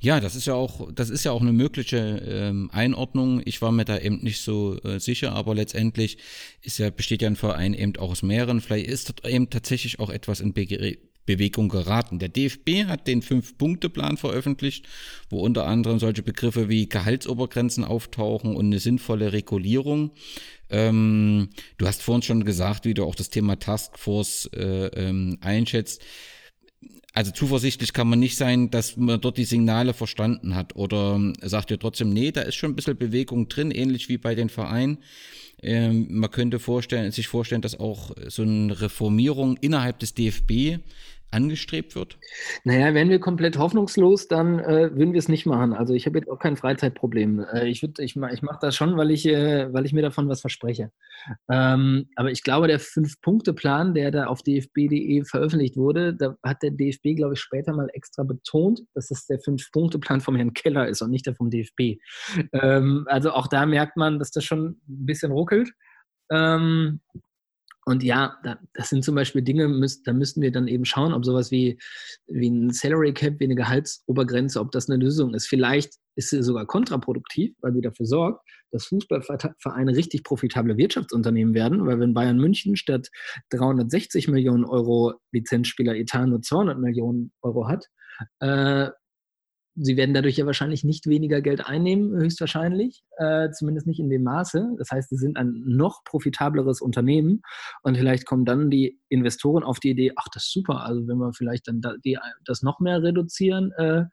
Ja, das ist ja auch, das ist ja auch eine mögliche ähm, Einordnung. Ich war mir da eben nicht so äh, sicher, aber letztendlich ist ja, besteht ja ein Verein eben auch aus mehreren. Vielleicht ist eben tatsächlich auch etwas in Be Bewegung geraten. Der DFB hat den Fünf-Punkte-Plan veröffentlicht, wo unter anderem solche Begriffe wie Gehaltsobergrenzen auftauchen und eine sinnvolle Regulierung. Ähm, du hast vorhin schon gesagt, wie du auch das Thema Taskforce äh, ähm, einschätzt also zuversichtlich kann man nicht sein, dass man dort die Signale verstanden hat. Oder sagt ihr trotzdem, nee, da ist schon ein bisschen Bewegung drin, ähnlich wie bei den Vereinen. Ähm, man könnte vorstellen, sich vorstellen, dass auch so eine Reformierung innerhalb des DFB angestrebt wird? Naja, wären wir komplett hoffnungslos, dann äh, würden wir es nicht machen. Also ich habe jetzt auch kein Freizeitproblem. Äh, ich ich, ich mache das schon, weil ich, äh, weil ich mir davon was verspreche. Ähm, aber ich glaube, der Fünf-Punkte-Plan, der da auf dfb.de veröffentlicht wurde, da hat der DFB, glaube ich, später mal extra betont, dass es der Fünf-Punkte-Plan vom Herrn Keller ist und nicht der vom DFB. Ähm, also auch da merkt man, dass das schon ein bisschen ruckelt. Ähm, Und ja, da, das sind zum Beispiel Dinge, da müssten wir dann eben schauen, ob sowas wie, wie ein Salary Cap, wie eine Gehaltsobergrenze, ob das eine Lösung ist. Vielleicht ist sie sogar kontraproduktiv, weil sie dafür sorgt, dass Fußballvereine richtig profitable Wirtschaftsunternehmen werden, weil wenn Bayern München statt 360 Millionen Euro Lizenzspieler-Etat nur 200 Millionen Euro hat, äh, sie werden dadurch ja wahrscheinlich nicht weniger Geld einnehmen, höchstwahrscheinlich, äh, zumindest nicht in dem Maße. Das heißt, sie sind ein noch profitableres Unternehmen und vielleicht kommen dann die Investoren auf die Idee, ach, das ist super, also wenn wir vielleicht dann da, die, das noch mehr reduzieren, äh,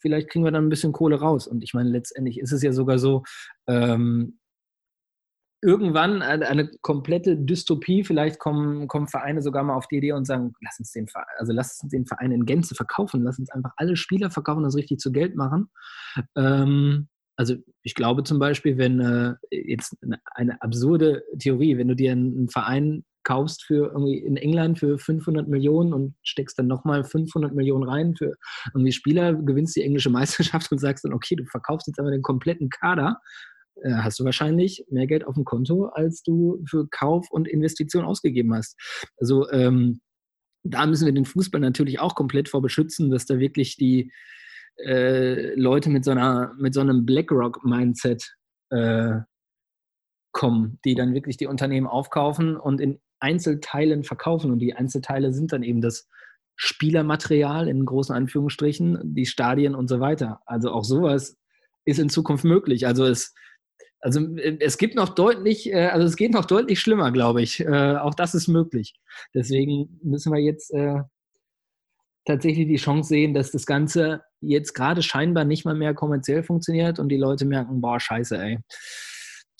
vielleicht kriegen wir dann ein bisschen Kohle raus. Und ich meine, letztendlich ist es ja sogar so, ähm, irgendwann eine, komplette Dystopie. Vielleicht kommen, kommen Vereine sogar mal auf die Idee und sagen, lass uns den Verein, also lass uns den Verein in Gänze verkaufen, lass uns einfach alle Spieler verkaufen und das richtig zu Geld machen. Ähm, also ich glaube zum Beispiel, wenn äh, jetzt eine, eine, absurde Theorie, wenn du dir einen, Verein kaufst für irgendwie in England für 500 Millionen und steckst dann nochmal 500 Millionen rein für irgendwie Spieler, gewinnst die englische [LAUGHS] Meisterschaft und sagst dann, okay, du verkaufst jetzt aber den kompletten Kader hast du wahrscheinlich mehr Geld auf dem Konto, als du für Kauf und Investition ausgegeben hast. Also ähm, da müssen wir den Fußball natürlich auch komplett vor beschützen, dass da wirklich die äh, Leute mit so, einer, mit so einem BlackRock-Mindset äh, kommen, die dann wirklich die Unternehmen aufkaufen und in Einzelteilen verkaufen. Und die Einzelteile sind dann eben das Spielermaterial in großen Anführungsstrichen, die Stadien und so weiter. Also auch sowas ist in Zukunft möglich. Also es also äh, es gibt noch deutlich, äh, also es geht noch deutlich schlimmer, glaube ich. Äh, auch das ist möglich. Deswegen müssen wir jetzt tatsächlich die Chance sehen, dass das Ganze jetzt gerade scheinbar nicht mal mehr kommerziell funktioniert und die Leute merken, boah, scheiße, ey.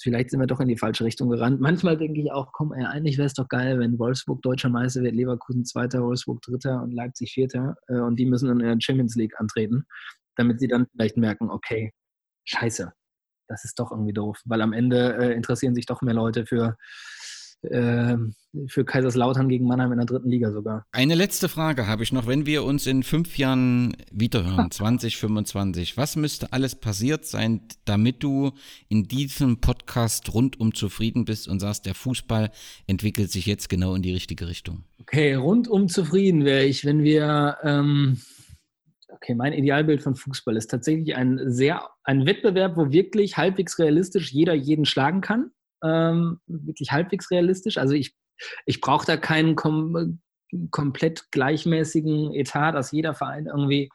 Vielleicht sind wir doch in die falsche Richtung gerannt. Manchmal denke ich auch, komm, ey, eigentlich wäre es doch geil, wenn Wolfsburg deutscher Meister wird, Leverkusen zweiter, Wolfsburg dritter und Leipzig vierter und die müssen dann in der Champions League antreten, damit sie dann vielleicht merken, okay, scheiße, das ist doch irgendwie doof, weil am Ende äh, interessieren sich doch mehr Leute für, äh, für Kaiserslautern gegen Mannheim in der dritten Liga sogar. Eine letzte Frage habe ich noch. Wenn wir uns in fünf Jahren wiederhören, [LAUGHS] 2025, was müsste alles passiert sein, damit du in diesem Podcast rundum zufrieden bist und sagst, der Fußball entwickelt sich jetzt genau in die richtige Richtung? Okay, rundum zufrieden wäre ich, wenn wir. Ähm okay, mein Idealbild von Fußball ist tatsächlich ein sehr, ein Wettbewerb, wo wirklich halbwegs realistisch jeder jeden schlagen kann. Ähm, wirklich halbwegs realistisch. Also ich, ich brauche da keinen kom komplett gleichmäßigen Etat, dass jeder Verein irgendwie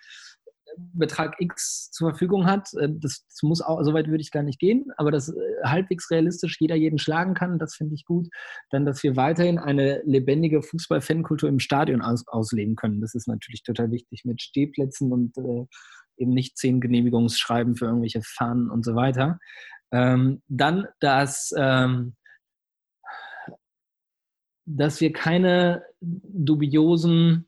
Betrag X zur Verfügung hat. Äh, das, muss auch, so weit würde ich gar nicht gehen, aber dass äh, halbwegs realistisch jeder jeden schlagen kann, das finde ich gut. Dann, dass wir weiterhin eine lebendige Fußball-Fankultur im Stadion aus, ausleben können. Das ist natürlich total wichtig mit Stehplätzen und äh, eben nicht zehn Genehmigungsschreiben für irgendwelche Fahnen und so weiter. Ähm, dann, dass, ähm, dass wir keine dubiosen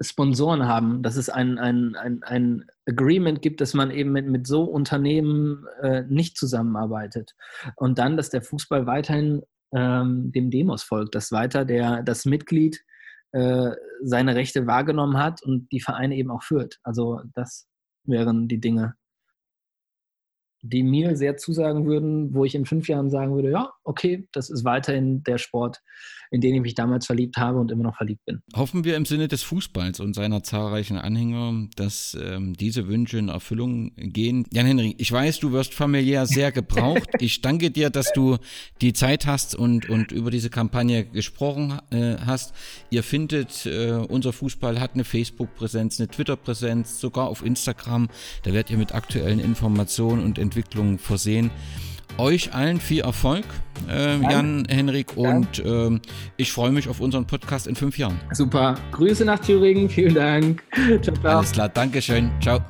Sponsoren haben, dass es ein, ein, ein, ein Agreement gibt, dass man eben mit, mit so Unternehmen äh, nicht zusammenarbeitet. Und dann, dass der Fußball weiterhin ähm, dem Demos folgt, dass weiter der, das Mitglied äh, seine Rechte wahrgenommen hat und die Vereine eben auch führt. Also das wären die Dinge, die mir sehr zusagen würden, wo ich in fünf Jahren sagen würde, ja, okay, das ist weiterhin der Sport, in den ich mich damals verliebt habe und immer noch verliebt bin. Hoffen wir im Sinne des Fußballs und seiner zahlreichen Anhänger, dass ähm, diese Wünsche in Erfüllung gehen. Jan-Henry, ich weiß, du wirst familiär sehr [LAUGHS] gebraucht. ich danke dir, dass du die Zeit hast und, und über diese Kampagne gesprochen äh, hast. Ihr findet, äh, unser Fußball hat eine Facebook-Präsenz, eine Twitter-Präsenz, sogar auf Instagram. Da werdet ihr mit aktuellen Informationen und Entwicklungen Entwicklung versehen. Euch allen viel Erfolg, äh, Jan, Henrik, und äh, ich freue mich auf unseren Podcast in fünf Jahren. Super. Grüße nach Thüringen. Vielen Dank. Ciao, ciao. Alles klar. Dankeschön. Ciao.